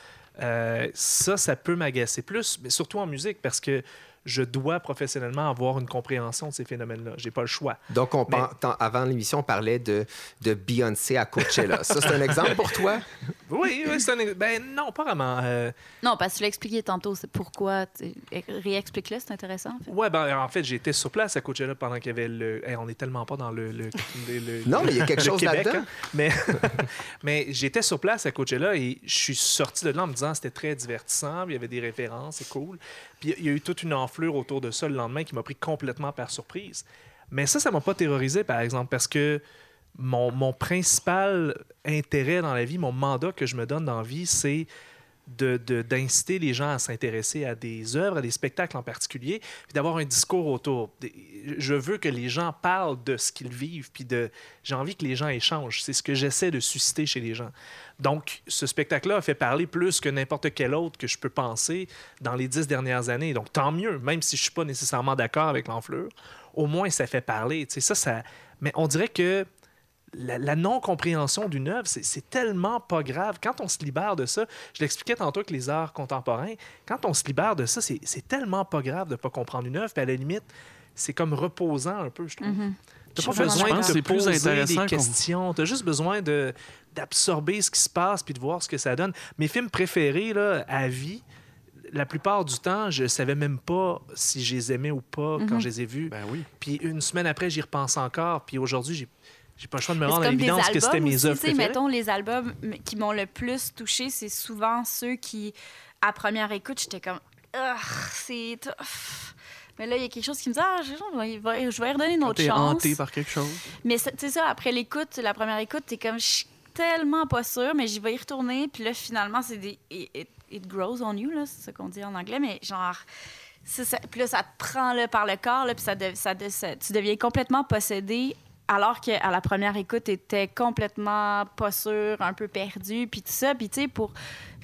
euh, ça, ça peut m'agacer plus, mais surtout en musique, parce que je dois professionnellement avoir une compréhension de ces phénomènes-là. J'ai pas le choix. donc on Mais- par- tant- avant l'émission, on parlait de, de Beyoncé à Coachella. Ça, c'est un exemple pour toi? Oui, oui, c'est un. Ben non, pas vraiment. Euh, Non, parce que tu l'as expliqué tantôt, c'est pourquoi. Réexplique-le, c'est intéressant. En fait. Ouais, ben en fait, j'étais sur place à Coachella pendant qu'il y avait le. Hey, on est tellement pas dans le. le- le- le- Non, mais il y a quelque chose là-dedans. hein. Mais, mais j'étais sur place à Coachella et je suis sorti de là en me disant que c'était très divertissant, il y avait des références, c'est cool. Puis il y a eu toute une enflure autour de ça le lendemain qui m'a pris complètement par surprise. Mais ça, ça m'a pas terrorisé, par exemple, parce que mon, mon principal intérêt dans la vie, mon mandat que je me donne dans la vie, c'est de- de- d'inciter les gens à s'intéresser à des œuvres, à des spectacles en particulier, puis d'avoir un discours autour. Je veux que les gens parlent de ce qu'ils vivent, puis de j'ai envie que les gens échangent. C'est ce que j'essaie de susciter chez les gens. Donc, ce spectacle-là a fait parler plus que n'importe quel autre que je peux penser dans les dix dernières années. Donc, tant mieux, même si je suis pas nécessairement d'accord avec l'enflure, au moins ça fait parler. Ça, ça... Mais on dirait que la, la non-compréhension d'une œuvre, c'est- c'est tellement pas grave. Quand on se libère de ça, je l'expliquais tantôt avec les arts contemporains, quand on se libère de ça, c'est tellement pas grave de pas comprendre une œuvre. Puis à la limite, c'est comme reposant un peu, je trouve. T'as Je pas suis vraiment besoin de te plus poser intéressant des questions. T'as juste besoin de d'absorber ce qui se passe puis de voir ce que ça donne. Mes films préférés là, à vie, la plupart du temps, je savais même pas si je les aimais ou pas quand je les ai vus. Ben oui. Puis une semaine après, j'y repense encore. Puis aujourd'hui, j'ai j'ai pas le choix de me rendre à l'évidence que c'était albums mes œuvres. Mettons, les albums qui m'ont le plus touché, c'est souvent ceux qui, à première écoute, j'étais comme, ah, c'est tough. Mais là, il y a quelque chose qui me dit, ah, je vais, redonner une autre chance. hanté par quelque chose. Mais c'est- ça, après l'écoute, la première écoute, t'es comme, je suis tellement pas sûre, mais j'y vais y retourner. Puis là, finalement, c'est des. It, grows on you, c'est ce qu'on dit en anglais, mais genre. ça- puis là, ça te prend là, par le corps, là, puis ça, de- ça, de- ça- tu deviens complètement possédé. Alors qu'à la première écoute, t'étais complètement pas sûr, un peu perdu, puis tout ça. Puis tu sais, pour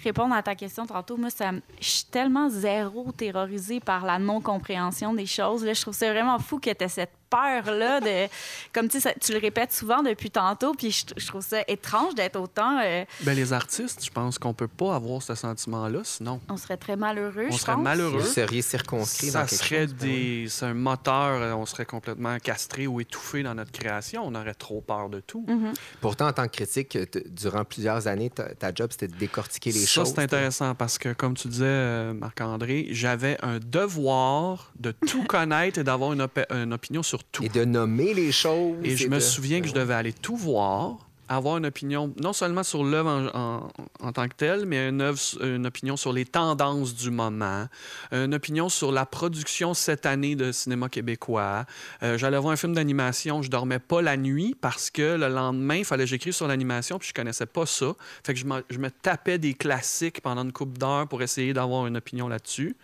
répondre à ta question tantôt, moi, ça, je suis tellement zéro terrorisée par la non-compréhension des choses. Là, je trouve ça vraiment fou que tu cette peur-là de... Comme tu sais, ça- tu le répètes souvent depuis tantôt, puis je, je trouve ça étrange d'être autant... euh, Ben, les artistes, je pense qu'on peut pas avoir ce sentiment-là, sinon on serait très malheureux, on je serait pense. malheureux. Vous seriez circonscrit dans Ça quelque serait chose, ben oui. des... C'est un moteur, euh, on serait complètement castré ou étouffé dans notre création. On aurait trop peur de tout. Mhm. Pourtant, en tant que critique, durant plusieurs années, ta, ta job, c'était de décortiquer les ça, c'est intéressant parce que, comme tu disais, euh, Marc-André, j'avais un devoir de tout connaître et d'avoir une, op- une opinion sur tout. Et de nommer les choses. Et je me souviens que je devais aller tout voir, avoir une opinion non seulement sur l'œuvre en, tant que telle, mais une, opinion sur les tendances du moment, une opinion sur la production cette année de cinéma québécois. Euh, J'allais voir un film d'animation, je dormais pas la nuit parce que le lendemain, il fallait que j'écrive sur l'animation, puis je connaissais pas ça. Fait que je, je me tapais des classiques pendant une couple d'heures pour essayer d'avoir une opinion là-dessus.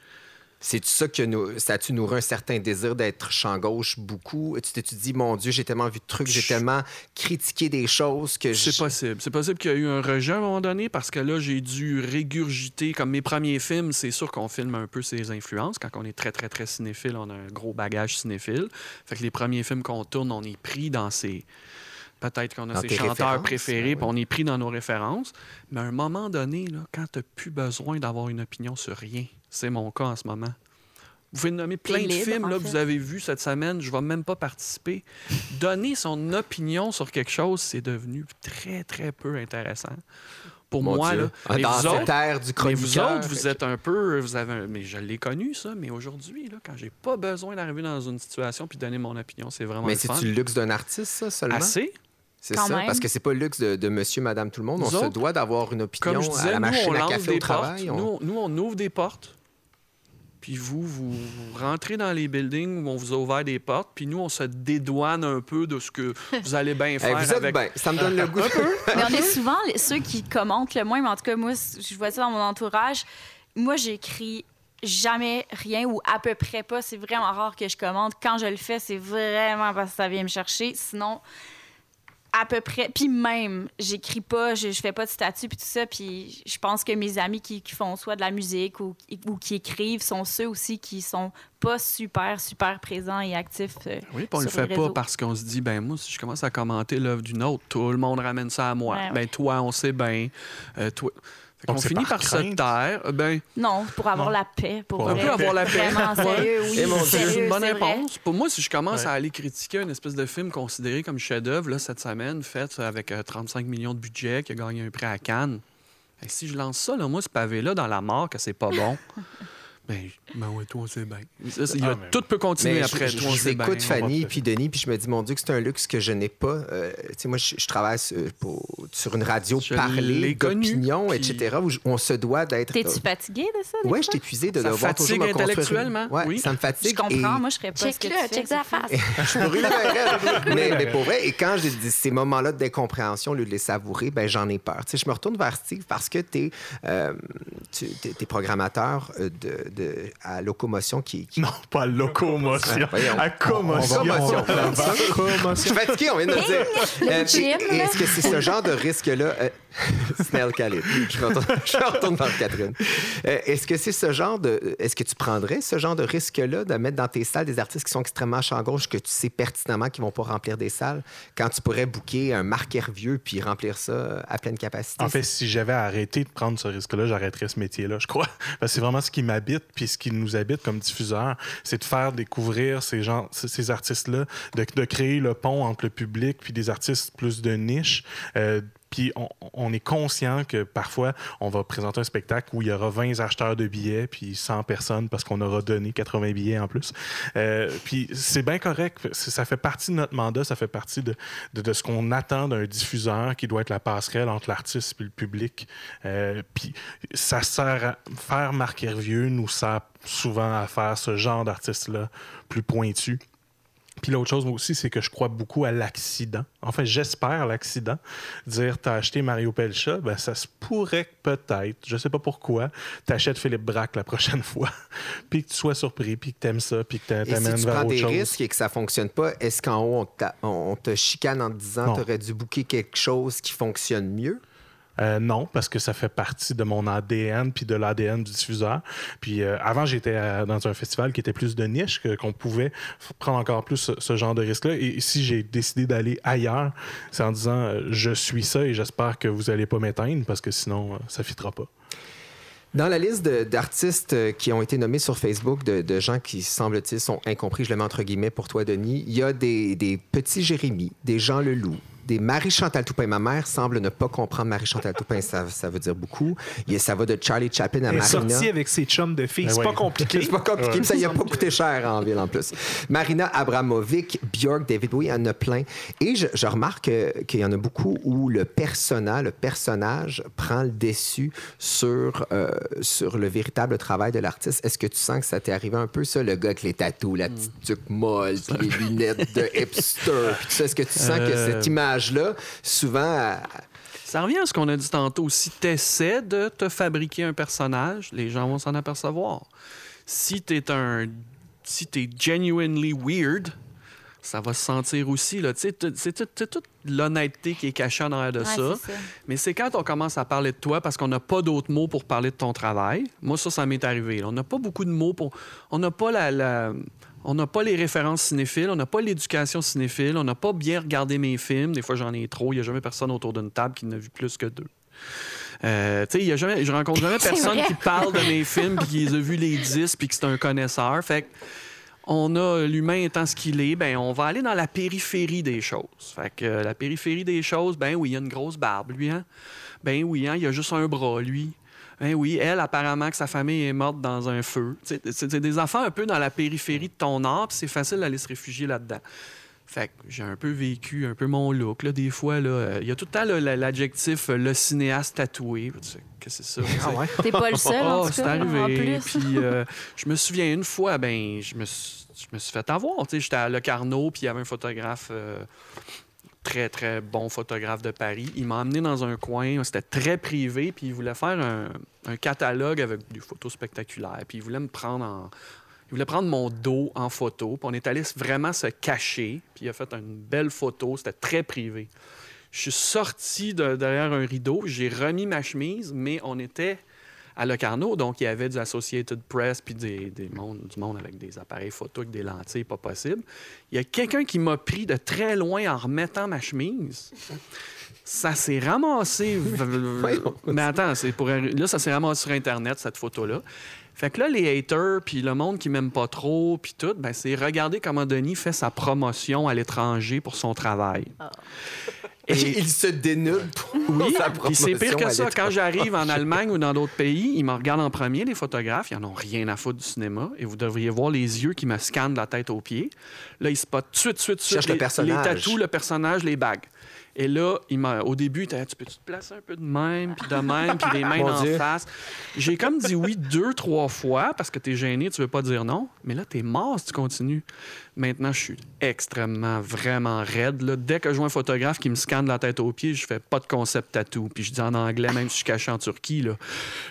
C'est ça que nous, ça tu nourri un certain désir d'être champ gauche beaucoup? Tu t'es dit, mon Dieu, j'ai tellement vu de trucs, j'ai tellement critiqué des choses que. C'est possible. C'est possible qu'il y a eu un rejet à un moment donné parce que là, j'ai dû régurgiter. Comme mes premiers films, c'est sûr qu'on filme un peu ses influences. Quand on est très, très, très cinéphile, on a un gros bagage cinéphile. Fait que les premiers films qu'on tourne, on est pris dans ces. Peut-être qu'on a Dans ses chanteurs préférés, ben puis on est pris dans nos références. Mais à un moment donné, là, quand tu n'as plus besoin d'avoir une opinion sur rien, c'est mon cas en ce moment. Vous pouvez nommer plein de films là, que fait. vous avez vus cette semaine, je ne vais même pas participer. Donner son opinion sur quelque chose, c'est devenu très, très peu intéressant. Pour Mon moi, Dieu. là. Mais dans vous cette autres, ère du mais vous autres, vous êtes un peu. Vous avez un- Mais je l'ai connu, ça. Mais aujourd'hui, là, quand j'ai pas besoin d'arriver dans une situation puis donner mon opinion, c'est vraiment Mais c'est-tu le luxe d'un artiste, ça, seulement? Assez. C'est ça, même. parce que c'est pas le luxe de, de monsieur, madame, tout le monde. Nous on se doit d'avoir une opinion Comme je à disais, la nous, on machine à lance café au travail. portes. on- Nous, nous, on ouvre des portes. Puis vous, vous, vous rentrez dans les buildings où on vous a ouvert des portes. Puis nous, on se dédouane un peu de ce que vous allez bien Hey, faire vous êtes avec... bien. Ça me donne le goût. Mais on est souvent ceux qui commentent le moins, mais en tout cas, moi, je vois ça dans mon entourage. Moi, j'écris jamais rien ou à peu près pas. C'est vraiment rare que je commente. Quand je le fais, c'est vraiment parce que ça vient me chercher. Sinon, à peu près. Puis même, j'écris pas, je, je fais pas de statut puis tout ça. Puis je pense que mes amis qui, qui font soit de la musique ou, ou qui écrivent sont ceux aussi qui sont pas super, super présents et actifs. euh, Oui, puis on le fait pas parce qu'on se dit, ben moi, si je commence à commenter l'œuvre d'une autre, tout le monde ramène ça à moi. Ouais, ouais. Ben toi, on sait bien. Euh, toi... Fait qu'on Donc, c'est finit par se taire. Euh, Ben, Non, pour avoir Non. la paix. Pour Pour on vrai. peut avoir la paix. Vraiment sérieux, oui. Eh, mon Dieu. C'est sérieux, une bonne réponse. Pour moi, si je commence Ouais. à aller critiquer une espèce de film considéré comme chef-d'œuvre là, cette semaine, fait avec euh, 35 millions de budget, qui a gagné un prix à Cannes, Ben, si je lance ça, là, moi, ce pavé-là, dans la mort, que c'est pas bon, ben, ben ouais, toi, c'est bien. Ça, Ah, Tout peut continuer Mais après. je, je- je écoute. Fanny puis Denis, puis je me dis, mon Dieu, que c'est un luxe que je n'ai pas. Euh, tu sais, moi, je, je travaille sur, pour- sur une radio Je connu, d'opinion, puis- etc., où je- on se doit d'être... T'es-tu fatigué de ça? Oui, je suis épuisé de Ça devoir toujours fatigue me construire. intellectuellement, Ouais, oui. ça me Je fatigue. comprends, et- moi, je serais pas ce que Check-le, tu fais. check c'est face. je de rêve. mais, mais pour vrai, et quand j'ai dit ces moments-là de décompréhension, au lieu de les savourer, ben, j'en ai peur. Tu sais, je me retourne vers Steve parce que tu es, programmateur euh, de, de- à Locomotion qui, qui... Non, pas locomotion. Ah, voyons. à commotion. Commotion. Commotion. Je suis fatigué, on vient de le dire. Euh. Est-ce que c'est ce genre de risque-là? euh, Snell Khalid. Je retourne, je retourne vers Catherine. Euh, est-ce que c'est ce genre de. Est-ce que tu prendrais ce genre de risque-là de mettre dans tes salles des artistes qui sont extrêmement champ gauche, que tu sais pertinemment qu'ils vont pas remplir des salles, quand tu pourrais booker un Marc Hervieux puis remplir ça à pleine capacité? En fait, si j'avais arrêté de prendre ce risque-là, j'arrêterais ce métier-là, je crois. Parce que c'est vraiment ce qui m'habite, puis ce qui nous habite comme diffuseur, c'est de faire découvrir ces gens, ces- artistes-là, de, de créer le pont entre le public puis des artistes plus de niche. Euh, puis on, est conscient que parfois, on va présenter un spectacle où il y aura 20 acheteurs de billets, puis 100 personnes parce qu'on aura donné 80 billets en plus. Euh, puis c'est bien correct. Ça fait partie de notre mandat, ça fait partie de, de, de ce qu'on attend d'un diffuseur qui doit être la passerelle entre l'artiste et le public. Euh, puis ça sert à faire Marc Hervieux, nous sert souvent à faire ce genre d'artiste-là plus pointu. Puis l'autre chose aussi, c'est que je crois beaucoup à l'accident. En fait, j'espère l'accident. Dire, t'as acheté Mario Pelcha, ben ça se pourrait peut-être, je sais pas pourquoi, t'achètes Philippe Braque la prochaine fois, puis que tu sois surpris, puis que t'aimes ça, puis que t'a- Et si t'amènes tu vers prends autre des chose. risques et que ça fonctionne pas, est-ce qu'en haut, on, on te chicane en te disant Non. tu aurais dû booker quelque chose qui fonctionne mieux? Euh, non, parce que ça fait partie de mon ADN puis de l'ADN du diffuseur. Puis euh, avant, j'étais euh, dans un festival qui était plus de niche, qu'on pouvait prendre encore plus ce, genre de risque-là. Et si j'ai décidé d'aller ailleurs, c'est en disant je suis ça et j'espère que vous n'allez pas m'éteindre parce que sinon, ça ne fitera pas. Dans la liste d'artistes qui ont été nommés sur Facebook, de, de gens qui, semble-t-il, sont incompris, je le mets entre guillemets pour toi, Denis, il y a des, des petits Jérémy, des Jean Leloup, des Marie-Chantal Toupin. Ma mère semble ne pas comprendre Marie-Chantal Toupin, ça, ça veut dire beaucoup. A- ça va de Charlie Chaplin à Elle est Marina. sortie avec ses chums de filles. Ben C'est pas compliqué. C'est pas compliqué, Ouais. ça y a pas coûté cher en ville en plus. Marina Abramovic, Björk, David Bowie, il y en a plein. Et je, je remarque euh, qu'il y en a beaucoup où le persona, le personnage prend le dessus sur, euh, sur le véritable travail de l'artiste. Est-ce que tu sens que ça t'est arrivé un peu, ça, le gars avec les tatous, la petite tuque molle, puis les lunettes de hipster, puis tout ça? Est-ce que tu sens que Euh. cette image-là, souvent, Ça revient à ce qu'on a dit tantôt. Si tu essaies de te fabriquer un personnage, les gens vont s'en apercevoir. Si tu es un. Si tu genuinely weird, ça va se sentir aussi. là. Tu sais, t- C'est toute- l'honnêteté qui est cachée en arrière de Ouais, ça. c'est ça. Mais c'est quand on commence à parler de toi parce qu'on n'a pas d'autres mots pour parler de ton travail. Moi, ça, ça m'est arrivé. là. On n'a pas beaucoup de mots pour. On n'a pas la. la- On n'a pas les références cinéphiles, on n'a pas l'éducation cinéphile, on n'a pas bien regardé mes films. Des fois, j'en ai trop. Il n'y a jamais personne autour d'une table qui n'a vu plus que deux. Euh, tu sais, il y a jamais, je rencontre jamais personne qui parle de mes films puis qui les a vus les 10 puis que c'est un connaisseur. Fait que on a l'humain étant ce qu'il est, ben on va aller dans la périphérie des choses. Fait que euh, la périphérie des choses, ben oui, il y a une grosse barbe, lui, hein? Ben oui, hein, il y a juste un bras, lui. Ben oui, elle, apparemment que sa famille est morte dans un feu. C'est des enfants un peu dans la périphérie de ton art, puis c'est facile d'aller se réfugier là-dedans. Fait que j'ai un peu vécu un peu mon look. Là, des fois, là, euh, il y a tout le temps l'adjectif euh, le cinéaste tatoué. Tu sais, Qu'est-ce que c'est ça? Ah ouais? T'es pas le seul, Oh, c'est en arrivé. plus. Puis euh, je me souviens une fois, ben, je me suis, je me suis fait avoir. Tu sais, J'étais à Le Carnot, puis il y avait un photographe, euh, très, très bon photographe de Paris. Il m'a emmené dans un coin, c'était très privé, puis il voulait faire un, catalogue avec des photos spectaculaires. Puis il voulait me prendre en. Il voulait prendre mon dos en photo, puis on est allé vraiment se cacher, puis il a fait une belle photo, c'était très privé. Je suis sorti de derrière un rideau, j'ai remis ma chemise, mais on était à Locarno, donc il y avait du Associated Press puis des, des monde, du monde avec des appareils photo avec des lentilles, pas possible. Il y a quelqu'un qui m'a pris de très loin en remettant ma chemise. Ça s'est ramassé. Mais attends, c'est pour là, ça s'est ramassé sur Internet, cette photo-là. Fait que là, les haters, puis le monde qui m'aime pas trop, puis tout, ben, c'est regarder comment Denis fait sa promotion à l'étranger pour son travail. Et- Il se dénude pour Oui, sa puis c'est pire promotion que ça. Quand j'arrive en Allemagne ou dans d'autres pays, ils me regardent en premier, les photographes. Ils en ont rien à foutre du cinéma. Et vous devriez voir les yeux qui me scannent de la tête aux pieds. Là, ils spotent tout de suite, tout de suite, Cherche le les, personnage. les tatous, le personnage, les bagues. Et là, il m'a- au début, il tu peux-tu te placer un peu de même, puis de même, puis les mains en face? J'ai comme dit oui deux, trois fois parce que t'es gêné, tu veux pas dire non. Mais là, t'es mort si tu continues. Maintenant, je suis extrêmement, vraiment raide. Là. Dès que je vois un photographe qui me scanne de la tête aux pieds, je fais pas de concept tatou. Puis je dis en anglais, même si je suis caché en Turquie. Là,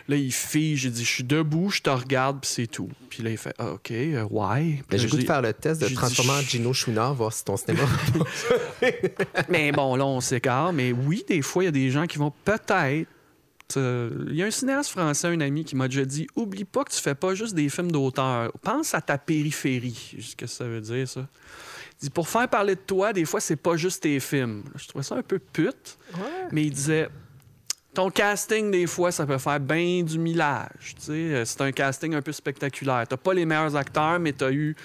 là il fige, j'ai dit, je suis debout, je te regarde, puis c'est tout. Puis là, il fait, ah, OK, euh, why? J'ai je le goût de dis- faire le test de transformer en. Gino Chouinard, voir si ton cinéma. Mais bon, là, on s'écarte. Mais oui, des fois, il y a des gens qui vont peut-être. Euh, Il y a un cinéaste français, un ami, qui m'a déjà dit Oublie pas que tu fais pas juste des films d'auteur. Pense à ta périphérie. Qu'est-ce que ça veut dire, ça? Il dit Pour faire parler de toi, des fois, c'est pas juste tes films. Je trouvais ça un peu pute. Mais il disait ton casting, des fois, ça peut faire bien du millage. tu sais. Euh, C'est un casting un peu spectaculaire. T'as pas les meilleurs acteurs, mais t'as eu.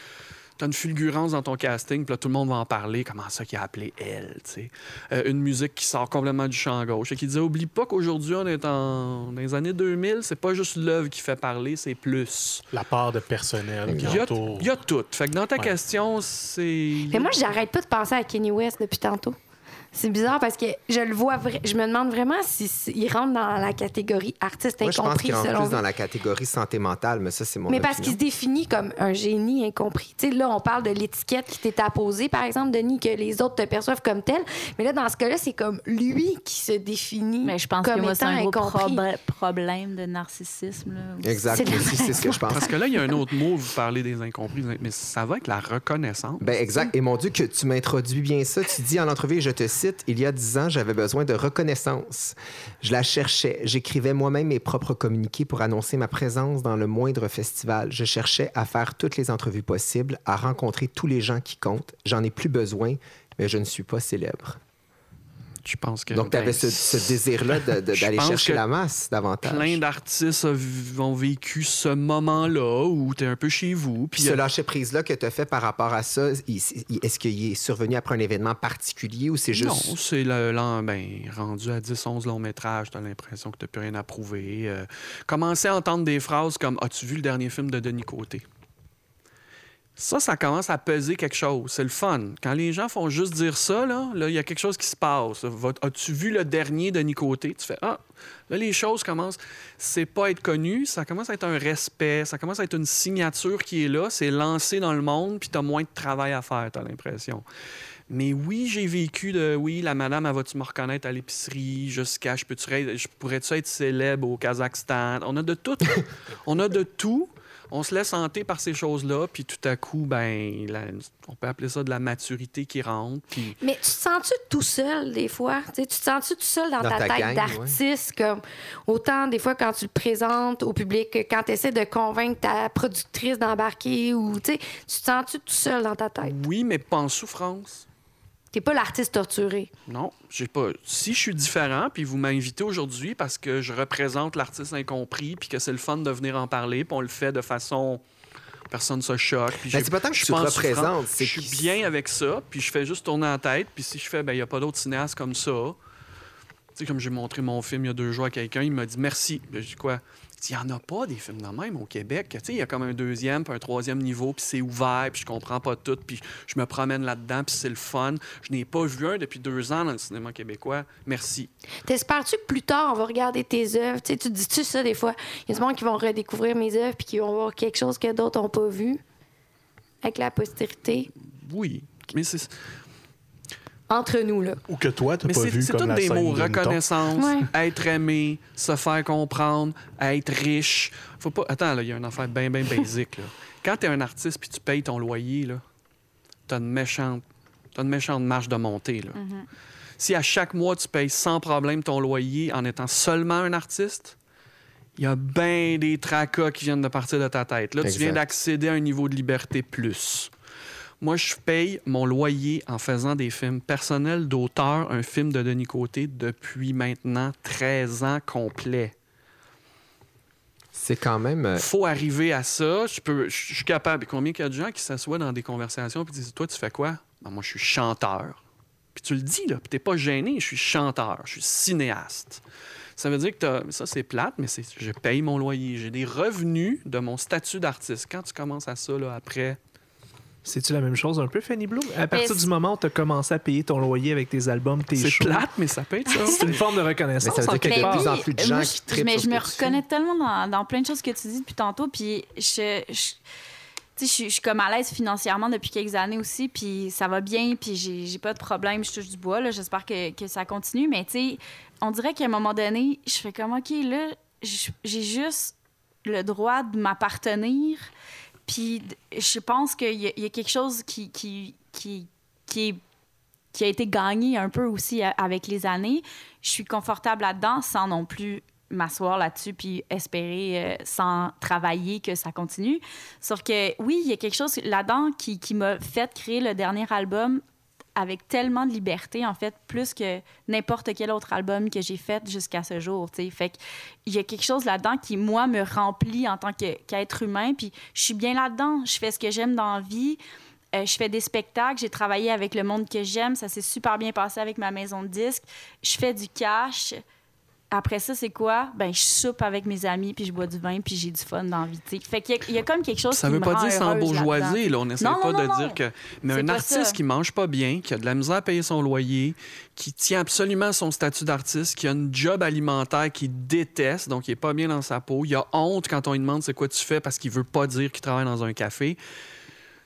T'as une fulgurance dans ton casting, puis là, tout le monde va en parler. Comment ça qu'il a appelé elle, tu sais. Euh, une musique qui sort complètement du champ gauche. Et qui disait, oublie pas qu'aujourd'hui, on est en... dans les années 2000, c'est pas juste l'œuvre qui fait parler, c'est plus. La part de personnel qui Il y a, entoure. il y a tout. Fait que dans ta Ouais. question, c'est... Mais moi, j'arrête pas de penser à Kenny West depuis tantôt. C'est bizarre parce que je le vois, vra- je me demande vraiment s'il si, rentre dans la catégorie artiste Moi, je pense incompris qu'il plus vous. dans la catégorie santé mentale, mais ça, c'est mon Mais parce qu'il se définit comme un génie incompris. Tu sais, là, on parle de l'étiquette qui t'est apposée, par exemple, Denis, que les autres te perçoivent comme tel. Mais là, dans ce cas-là, c'est comme lui qui se définit Mais je pense comme que c'est un gros incompris. problème de narcissisme. Là. Exact, C'est ce que je pense. Parce que là, il y a un autre mot, vous parlez des incompris, mais ça va avec la reconnaissance. Ben exact. Et mon Dieu, que tu m'introduis bien ça. Tu dis en entrevue, je te il y a dix ans, j'avais besoin de reconnaissance. Je la cherchais. J'écrivais moi-même mes propres communiqués pour annoncer ma présence dans le moindre festival. Je cherchais à faire toutes les entrevues possibles, à rencontrer tous les gens qui comptent. J'en ai plus besoin, mais je ne suis pas célèbre. Je pense que... Donc, tu avais ben, ce, ce désir-là d'aller chercher la masse davantage. Plein d'artistes ont vécu ce moment-là où tu es un peu chez vous. Puis ce lâcher-prise-là que tu as fait par rapport à ça, est-ce qu'il est survenu après un événement particulier ou c'est juste... Non, c'est le, l'an- ben, rendu à 10-11 longs métrages, tu as l'impression que tu n'as plus rien à prouver. Euh, commencer à entendre des phrases comme As-tu vu le dernier film de Denis Côté Ça, ça commence à peser quelque chose. C'est le fun. Quand les gens font juste dire ça, là, là, il y a quelque chose qui se passe. As-tu vu le dernier Denis Côté Tu fais Ah, là, les choses commencent. C'est pas être connu, ça commence à être un respect, ça commence à être une signature qui est là, c'est lancé dans le monde, puis tu as moins de travail à faire, tu as l'impression. Mais oui, j'ai vécu de oui, la madame, elle va-tu me reconnaître à l'épicerie? Jusqu'à je, être- je pourrais-tu être célèbre au Kazakhstan? On a de tout. on a de tout. On se laisse hanter par ces choses-là, puis tout à coup, ben, la- on peut appeler ça de la maturité qui rentre. Puis Mais tu te sens-tu tout seul des fois? Tu te sens-tu tout seul dans, Dans ta, ta tête d'artiste? Comme autant des fois quand tu le présentes au public que quand tu essaies de convaincre ta productrice d'embarquer ou tu te sens-tu tout seul dans ta tête? oui, mais pas en souffrance. T'es pas l'artiste torturé. Non, j'ai pas. Si je suis différent, puis vous m'invitez aujourd'hui parce que je représente l'artiste incompris, puis que c'est le fun de venir en parler, puis on le fait de façon personne se choque. puis Ben, j'ai- c'est pas tant que je suis tu pas en représentes, souffrance. c'est Je suis bien avec ça, puis je fais juste tourner en tête, puis si je fais, ben il y a pas d'autres cinéastes comme ça. Tu sais, comme j'ai montré mon film il y a deux jours à quelqu'un, il m'a dit merci. Ben, Je dis quoi? Il n'y en a pas des films de même au Québec. Il y a comme un deuxième, puis un troisième niveau, puis c'est ouvert, puis je comprends pas tout, puis je me promène là-dedans, puis c'est le fun. Je n'ai pas vu un depuis deux ans dans le cinéma québécois. Merci. T'espères-tu que plus tard, on va regarder tes œuvres? Tu sais, tu te dis-tu ça des fois? Il y a des gens qui vont redécouvrir mes œuvres puis qui vont voir quelque chose que d'autres n'ont pas vu avec la postérité. Oui. Mais c'est Entre nous, là. Ou que toi, t'as mais pas c'est- vu c'est comme tous la des scène mots. Reconnaissance, Ouais. être aimé, se faire comprendre, être riche. Faut pas... Attends, là, il y a une affaire bien, bien basique. Là. Quand tu es un artiste puis tu payes ton loyer, là, t'as une méchante... T'as une méchante marge de montée. Là. Si à chaque mois, tu payes sans problème ton loyer en étant seulement un artiste, il y a bien des tracas qui viennent de partir de ta tête. Là, tu viens d'accéder à un niveau de liberté plus. Moi, je paye mon loyer en faisant des films personnels d'auteur, un film de Denis Côté, depuis maintenant 13 ans complets. C'est quand même... euh, faut arriver à ça. Je, peux, je suis capable. Combien il y a de gens qui s'assoient dans des conversations et disent Toi, tu fais quoi Ben, Moi, je suis chanteur. puis tu le dis, là, puis t'es pas gêné, je suis chanteur, je suis cinéaste. Ça veut dire que t'as- ça, c'est plate, mais c'est, je paye mon loyer. J'ai des revenus de mon statut d'artiste. Quand tu commences à ça, là, après, C'est-tu la même chose un peu, Fanny Blue? À partir Mais du moment où tu as commencé à payer ton loyer avec tes albums, tes c'est shows, plate, mais ça peut être ça. c'est une forme de Mais reconnaissance. ça veut dire qu'il y quelque a de part. plus en plus de gens moi, qui je- trippent Mais je me reconnais tellement dans, dans plein de choses que tu dis depuis tantôt. Puis je, je, tu sais, je, suis- je suis comme à l'aise financièrement depuis quelques années aussi. Puis ça va bien. Puis j'ai pas de problème. Je touche du bois. là. J'espère que, que ça continue. Mais tu sais, on dirait qu'à un moment donné, je fais comme, OK, là, j'ai juste le droit de m'appartenir. Puis je pense qu'il y, a- quelque chose qui, qui, qui, qui qui a été gagné un peu aussi avec les années. Je suis confortable là-dedans sans non plus m'asseoir là-dessus puis espérer euh, sans travailler que ça continue. Sauf que oui, il y a quelque chose là-dedans qui, qui m'a fait créer le dernier album avec tellement de liberté, en fait, plus que n'importe quel autre album que j'ai fait jusqu'à ce jour. tu sais. Fait il y a quelque chose là-dedans qui, moi, me remplit en tant qu'être humain. Puis je suis bien là-dedans. Je fais ce que j'aime dans la vie. Euh, je fais des spectacles, j'ai travaillé avec le monde que j'aime, ça s'est super bien passé avec ma maison de disques. Je fais du cash. Après ça, c'est quoi? Ben, je soupe avec mes amis, puis je bois du vin, puis j'ai du fun dans la vie. Fait qu'il y, y a comme quelque chose Ça qui veut me pas rend dire sans heureuse bourgeoisie, là-dedans. là. On n'essaie pas non, de non, dire que. Mais un artiste ça. qui mange pas bien, qui a de la misère à payer son loyer, qui tient absolument son statut d'artiste, qui a une job alimentaire qu'il déteste, donc il est pas bien dans sa peau, il a honte quand on lui demande c'est quoi tu fais parce qu'il veut pas dire qu'il travaille dans un café.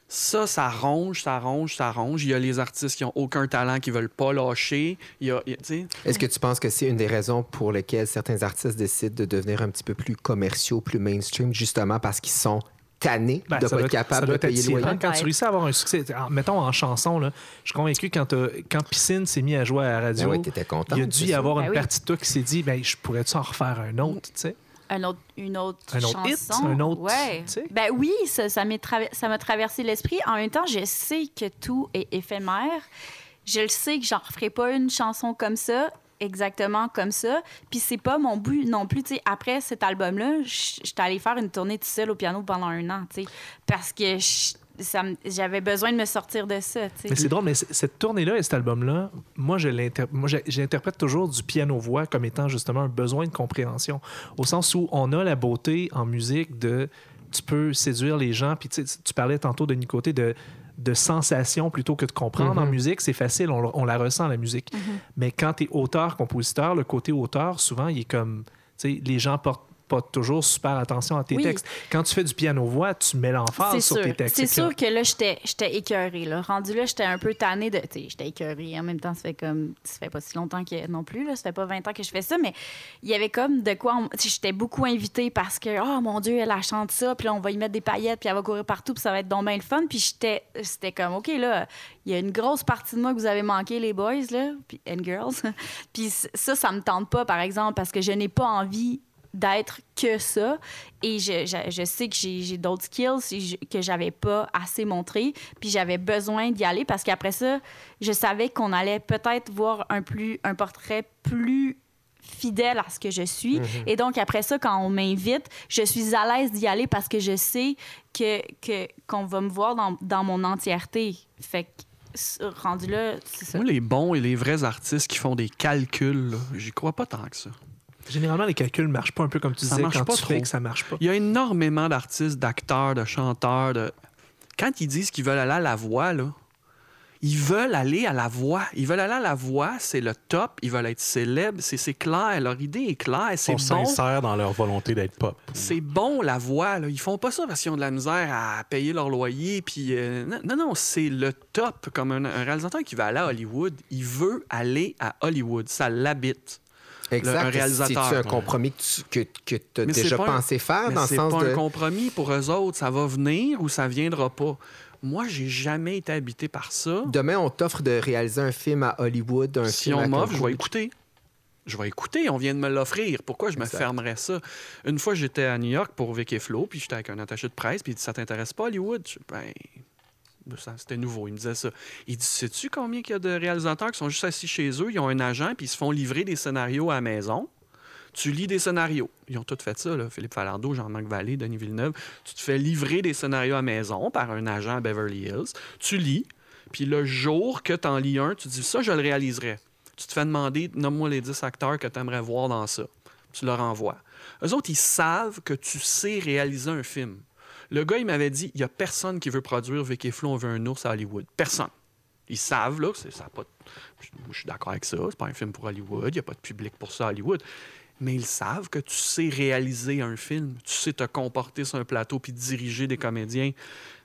Ça, ça ronge, ça ronge, ça ronge. Il y a les artistes qui ont aucun talent, qui veulent pas lâcher. Il y a, il y a- tu sais, Est-ce que tu penses que c'est une des raisons pour lesquelles certains artistes décident de devenir un petit peu plus commerciaux, plus mainstream, justement parce qu'ils sont tannés Ben, de pas être doit de payer le loyer? Quand tu réussis à avoir un succès, en- mettons en chanson, là, je suis convaincu quand, quand Piscine s'est mis à jouer à la radio, Ben ouais, content. il y a dû y avoir Ben une oui. partie de toi qui s'est dit ben, je pourrais-tu en refaire un autre, tu sais? Un autre, une autre Un autre hit, chanson. un autre, Ouais. Ben oui, ça, ça m'a traversé l'esprit. En même temps, je sais que tout est éphémère. Je le sais que j'en referai pas une chanson comme ça, exactement comme ça. Puis c'est pas mon but non plus. Tu sais, après cet album-là, j'étais allée faire une tournée tout seul au piano pendant un an, parce que je- j'avais besoin de me sortir de ça. Mais c'est drôle, mais c- cette tournée-là et cet album-là, moi, je l'inter- moi, j'ai- j'interprète toujours du piano-voix comme étant justement un besoin de compréhension. Au sens où on a la beauté en musique de. Tu peux séduire les gens. Puis tu parlais tantôt de Nicoté de de sensation plutôt que de comprendre en Mhm. musique, c'est facile, on, on la ressent la musique. Mais quand tu es auteur, compositeur, le côté auteur, souvent, il est comme, tu sais, les gens portent pas toujours super attention à tes Oui. textes. Quand tu fais du piano-voix, tu mets l'emphase sur sûr. tes textes. C'est sûr que là, j'étais écœurée. Là. Rendu là, j'étais un peu tannée de. Tu sais, j'étais écœurée. En même temps, ça fait comme. Ça fait pas si longtemps que non plus. Là. Ça fait pas 20 ans que je fais ça, mais il y avait comme de quoi. on- J'étais beaucoup invitée parce que, oh mon Dieu, elle, elle chante ça, puis là, on va y mettre des paillettes, puis elle va courir partout, puis ça va être donc bien le fun. Puis j'étais c'était comme, OK, là, il y a une grosse partie de moi que vous avez manqué, les boys, là, puis, and girls. puis ça, ça me tente pas, par exemple, parce que je n'ai pas envie d'être que ça. Et je, je, je sais que j'ai d'autres skills que j'avais pas assez montré. Puis j'avais besoin d'y aller parce qu'après ça, je savais qu'on allait peut-être voir un, plus, un portrait plus fidèle à ce que je suis. Et donc, après ça, quand on m'invite, je suis à l'aise d'y aller parce que je sais que que- qu'on va me voir dans, dans mon entièreté. Fait que, rendu là, c'est ça. moi, les bons et les vrais artistes qui font des calculs, j'y crois pas tant que ça. Généralement, les calculs marchent pas un peu comme tu Ça disais marche quand pas tu trop. fais que ça marche pas. Il y a énormément d'artistes, d'acteurs, de chanteurs. De... Quand ils disent qu'ils veulent aller à la voix, là, ils veulent aller à la voix. Ils veulent aller à la voix, c'est le top. Ils veulent être célèbres. C'est clair. Leur idée est claire. Ils sont bon. sincères dans leur volonté d'être pop. C'est bon, la voix. Là. Ils font pas ça parce qu'ils ont de la misère à payer leur loyer. Puis, euh, non, non, non, c'est le top. Comme un, un réalisateur qui va aller à Hollywood, il veut aller à Hollywood. Ça l'habite. Exact. un réalisateur. C'est-tu un compromis que tu que, as c'est déjà pas un- pensé faire Mais dans le c'est sens pas de. un compromis pour eux autres. Ça va venir ou ça viendra pas. Moi, j'ai jamais été habité par ça. Demain, on t'offre de réaliser un film à Hollywood, un Si film on à m'offre, je vais écouter. Je vais écouter, on vient de me l'offrir. Pourquoi je me fermerais ça? Une fois, j'étais à New York pour Vic et Flo, puis j'étais avec un attaché de presse, puis il dit Ça t'intéresse pas, Hollywood? Je, ben, c'était nouveau, il me disait ça. Il dit Sais-tu combien il y a de réalisateurs qui sont juste assis chez eux, ils ont un agent, puis ils se font livrer des scénarios à la maison? Tu lis des scénarios. Ils ont tous fait ça. Philippe Falardeau, Jean-Marc Vallée, Denis Villeneuve. Tu te fais livrer des scénarios à maison par un agent à Beverly Hills. Tu lis, Puis le jour que tu en lis un, tu dis ça, je le réaliserai. Tu te fais demander, nomme-moi les 10 acteurs que tu aimerais voir dans ça. Tu leur envoies. Eux autres, ils savent que tu sais réaliser un film. Le gars, il m'avait dit, il n'y a personne qui veut produire Vicky Flo, on veut un ours à Hollywood. Personne. Ils savent, là, c'est- ça pas je suis d'accord avec ça, c'est pas un film pour Hollywood, il n'y a pas de public pour ça à Hollywood. Mais ils savent que tu sais réaliser un film, tu sais te comporter sur un plateau puis diriger des comédiens.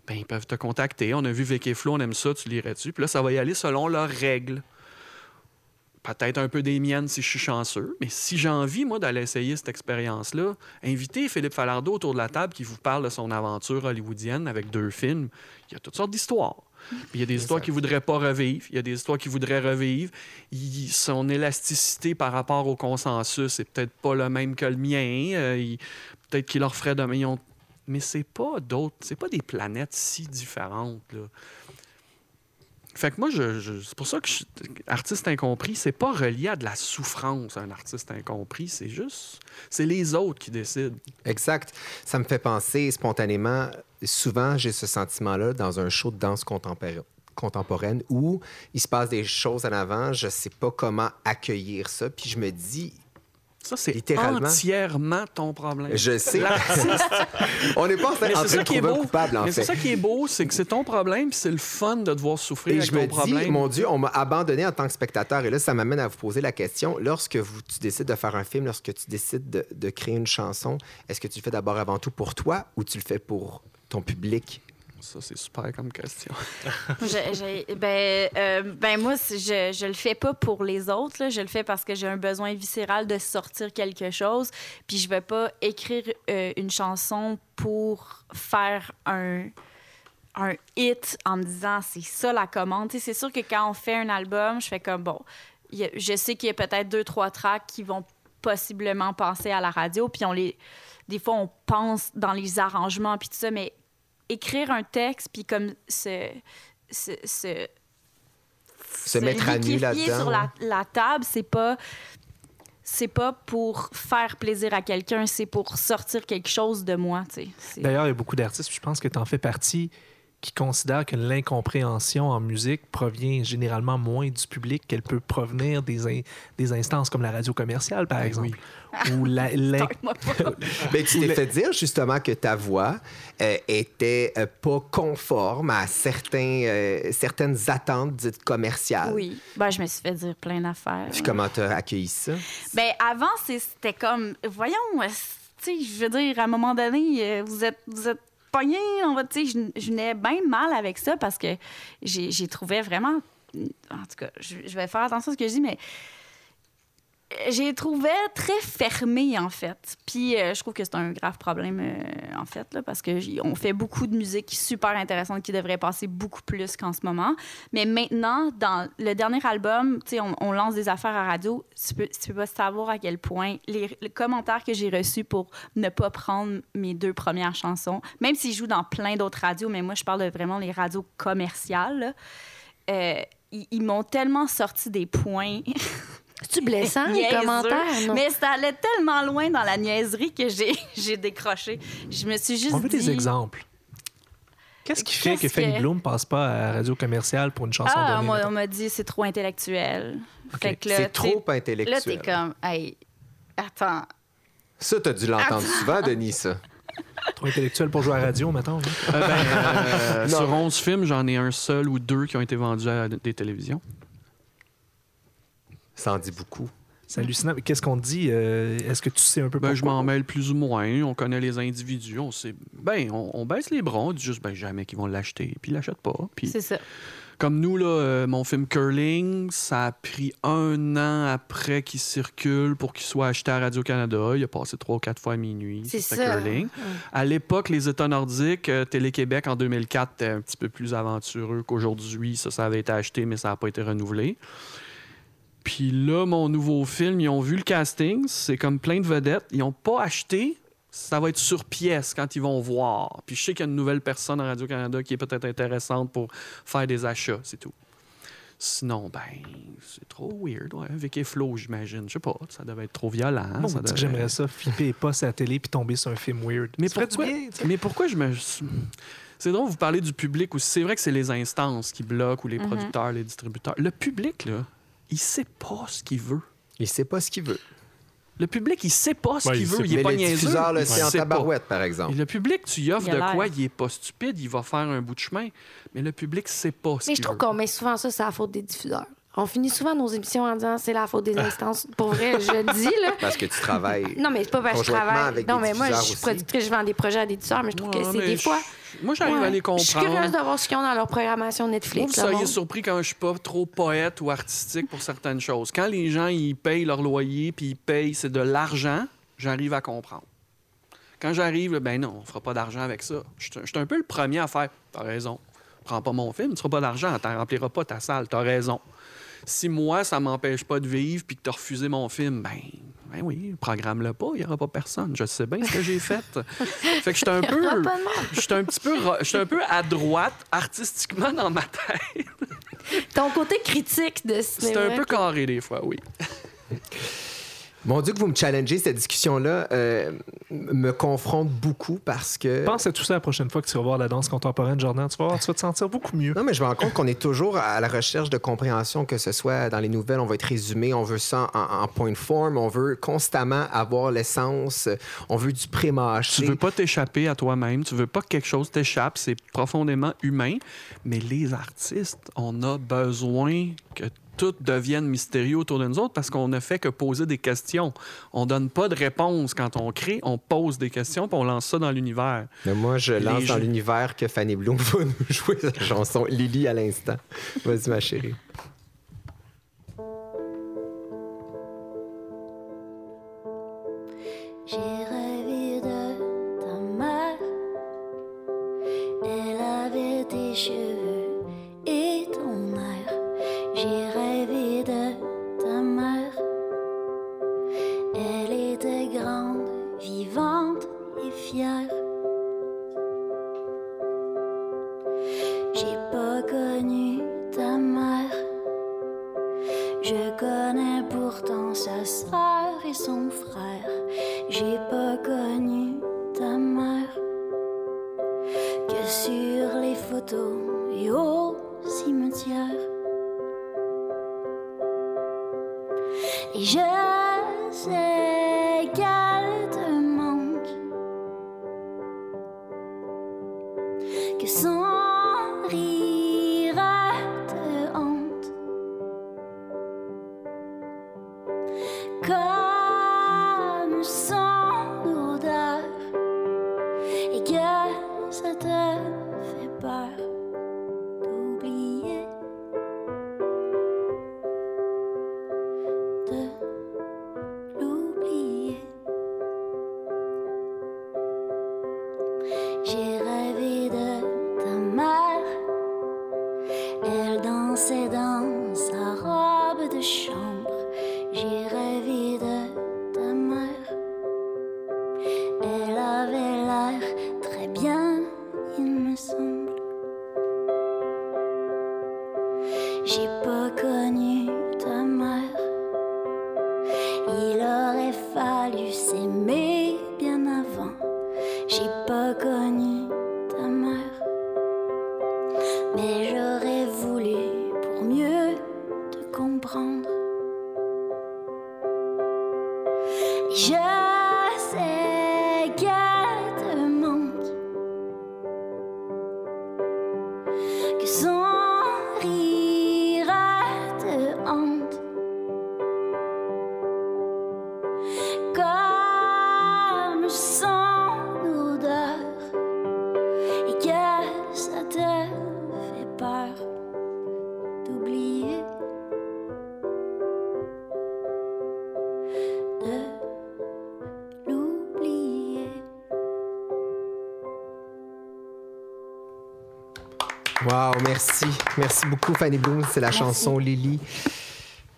Ben, ils peuvent te contacter. On a vu Vicky Flo, on aime ça, tu lirais-tu? Puis là, ça va y aller selon leurs règles. Peut-être un peu des miennes si je suis chanceux, mais si j'ai envie, moi, d'aller essayer cette expérience-là, invitez Philippe Falardeau autour de la table qui vous parle de son aventure hollywoodienne avec deux films. Il y a toutes sortes d'histoires. Il y a des histoires qu'il ne voudrait pas revivre, il y a des histoires qu'il voudrait revivre. Il- son élasticité par rapport au consensus est peut-être pas le même que le mien. Euh, peut-être qu'il leur ferait de mais ont- Mais c'est pas d'autres, c'est pas des planètes si différentes. Là. Fait que moi, c'est pour ça que je artiste incompris, c'est pas relié à de la souffrance, un artiste incompris. C'est juste, c'est les autres qui décident. Exact. Ça me fait penser spontanément, souvent j'ai ce sentiment-là dans un show de danse contemporaine contemporaine où il se passe des choses en avant, je sais pas comment accueillir ça, puis je me dis, Ça, c'est Littéralement. entièrement ton problème. je sais, on n'est pas en, train- Mais en c'est train de trouver un coupable en Mais c'est fait. ça qui est beau, c'est que c'est ton problème, c'est le fun de devoir souffrir Et avec je me dis, mon Dieu, on m'a abandonné en tant que spectateur. Et là, ça m'amène à vous poser la question. Lorsque vous, tu décides de faire un film, lorsque tu décides de, de créer une chanson, est-ce que tu le fais d'abord avant tout pour toi ou tu le fais pour ton public? Ça, c'est super comme question. Je- ben, euh, ben moi, je, je le fais pas pour les autres. là. Je le fais parce que j'ai un besoin viscéral de sortir quelque chose. Puis je vais pas écrire euh, une chanson pour faire un un hit en me disant c'est ça la commande. C'est sûr que quand on fait un album, je fais comme bon, je sais qu'il y a peut-être deux trois tracks qui vont possiblement passer à la radio, puis on les des fois on pense dans les arrangements puis tout ça, mais écrire un texte puis comme se se, se, Se mettre à nu là-dedans, sur la, la table, c'est pas c'est pas pour faire plaisir à quelqu'un, c'est pour sortir quelque chose de moi, tu sais. D'ailleurs, il y a beaucoup d'artistes, puis je pense que tu en fais partie, qui considèrent que l'incompréhension en musique provient généralement moins du public qu'elle peut provenir des, in- des instances comme la radio commerciale, par exemple. Ou la. Mais tu Ou t'es fait dire justement que ta voix euh, était euh, pas conforme à certains, euh, certaines attentes dites commerciales. Oui, ben, je me suis fait dire plein d'affaires. Puis comment tu as accueilli ça? Ben avant, c'était comme, voyons, euh, tu sais, je veux dire, à un moment donné, vous êtes, vous êtes pognés, on va, tu je, venais bien mal avec ça parce que j'ai trouvé vraiment, en tout cas, je vais faire attention à ce que je dis, mais j'ai trouvé très fermé, en fait. Puis euh, je trouve que c'est un grave problème, euh, en fait, là, parce qu'on fait beaucoup de musique super intéressante qui devrait passer beaucoup plus qu'en ce moment. Mais maintenant, dans le dernier album, on, on lance des affaires à radio. Tu peux, tu pas savoir à quel point les, commentaires que j'ai reçus pour ne pas prendre mes deux premières chansons, même s'ils jouent dans plein d'autres radios, mais moi, je parle vraiment les radios commerciales, euh, ils m'ont tellement sorti des points. C'est-tu blessant, les commentaires? Non. Mais ça allait tellement loin dans la niaiserie que j'ai, j'ai décroché. Je me suis juste On veut dit... des exemples. Qu'est-ce qui fait que Fanny que- Bloom passe pas à la radio commerciale pour une chanson Ah, donnée? moi, on m'a dit c'est trop intellectuel. Là, C'est trop Là, intellectuel. t'es comme, hey, attends. Ça, t'as dû l'entendre souvent, Denis, ça. Trop intellectuel pour jouer à la radio, mettons. hein? Euh, ben, euh, Non. sur 11 films, j'en ai un seul ou deux qui ont été vendus à des télévisions. Ça en dit beaucoup. C'est hallucinant. Mais Qu'est-ce qu'on dit? Euh, Est-ce que tu sais un peu Ben, je m'en mêle plus ou moins. On connaît les individus. On sait. Ben, on, on baisse les bras. On dit juste, ben, jamais qu'ils vont l'acheter. Puis ils l'achètent pas. Puis, C'est ça. comme nous, là, euh, mon film Curling, ça a pris un an après qu'il circule pour qu'il soit acheté à Radio-Canada. Il a passé trois ou quatre fois à minuit. C'est ça. Curling. À l'époque, les États nordiques, euh, Télé-Québec en 2004 était un petit peu plus aventureux qu'aujourd'hui. Ça, ça avait été acheté, mais ça n'a pas été renouvelé. Puis là, mon nouveau film, ils ont vu le casting. C'est comme plein de vedettes. Ils n'ont pas acheté. Ça va être sur pièce quand ils vont voir. Puis je sais qu'il y a une nouvelle personne à Radio-Canada qui est peut-être intéressante pour faire des achats, c'est tout. Sinon, ben, c'est trop weird. Ouais. Vicky Flo, j'imagine. Je sais pas, ça devait être trop violent. Bon, ça on dit que devait- j'aimerais ça, flipper postes à la télé puis tomber sur un film weird. Mais Ça pourquoi, bien, mais pourquoi je me. C'est drôle, vous parlez du public aussi. C'est vrai que c'est les instances qui bloquent ou les Mhm. producteurs, les distributeurs. Le public, là, il sait pas ce qu'il veut. Il sait pas ce qu'il veut. Le public, il sait pas ce Ouais, qu'il il veut. Il est pas le niaiseux. en sait pas. tabarouette, par Et exemple. le public, tu y offres de quoi, il est pas stupide, il va faire un bout de chemin. Mais le public sait pas ce Mais je trouve qu'on met souvent ça, c'est la faute des diffuseurs. On finit souvent nos émissions en disant c'est la faute des instances. Pour vrai, je le dis, là. Parce que tu travailles. Non, mais c'est pas parce que je travaille. avec non, des mais moi, je suis productrice, je vends des projets à des diffuseurs, mais je trouve Ouais, que c'est des je- fois. Moi, j'arrive Ouais. à les Je suis curieuse comprendre. de voir ce qu'ils ont dans leur programmation Netflix. vous seriez surpris quand je suis pas trop poète ou artistique pour certaines choses. Quand les gens ils payent leur loyer puis ils payent c'est de l'argent, j'arrive à comprendre. Quand j'arrive, ben non, on fera pas d'argent avec ça. Je suis un peu le premier à faire. T'as raison. Prends pas mon film, tu feras pas d'argent, tu rempliras pas ta salle. T'as raison. Si moi, ça m'empêche pas de vivre puis que t'as refusé mon film, ben, ben oui, programme-le pas, il y aura pas personne. Je sais bien ce que j'ai fait. fait que j'étais un peu. J'étais un petit peu, j'étais un peu à droite artistiquement dans ma tête. Ton côté critique de C'était cinéma. un peu carré des fois, oui. Mon Dieu, que vous me challengez, cette discussion-là euh, me confronte beaucoup parce que. Pense à tout ça la prochaine fois que tu vas voir la danse contemporaine, Jordan. Tu vas, voir, tu vas te sentir beaucoup mieux. Non, mais je me rends compte qu'on est toujours à la recherche de compréhension, que ce soit dans les nouvelles, on va être résumé, on veut ça en, en point de forme, on veut constamment avoir l'essence, on veut du Tu pré-mâché. veux pas t'échapper à toi-même, tu veux pas que quelque chose t'échappe, c'est profondément humain. Mais les artistes, on a besoin que tout devienne mystérieux autour de nous autres parce qu'on ne fait que poser des questions. On donne pas de réponse quand on crée, on pose des questions puis on lance ça dans l'univers. Mais moi, je Les lance dans jeux. l'univers que Fanny Bloom va nous jouer sa chanson Lily à l'instant. Vas-y, ma chérie. J'ai merci. Beaucoup, Fanny Bloom. C'est la chanson Lily.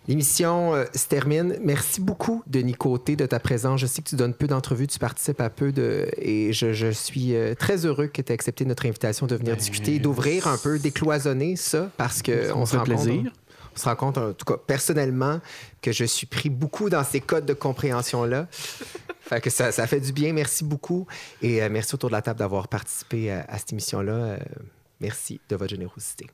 L'émission euh, se termine. Merci beaucoup, Denis Côté, de ta présence. Je sais que tu donnes peu d'entrevues, tu participes à peu de. Et je, je suis euh, très heureux que tu aies accepté notre invitation de venir Ben, discuter, d'ouvrir un peu, décloisonner ça, parce qu'on se rend compte- plaisir. on se rend compte, en tout cas personnellement, que je suis pris beaucoup dans ces codes de compréhension-là. fait que ça, ça, fait du bien. Merci beaucoup. Et euh, merci autour de la table d'avoir participé à, à cette émission-là. Euh, merci de votre générosité.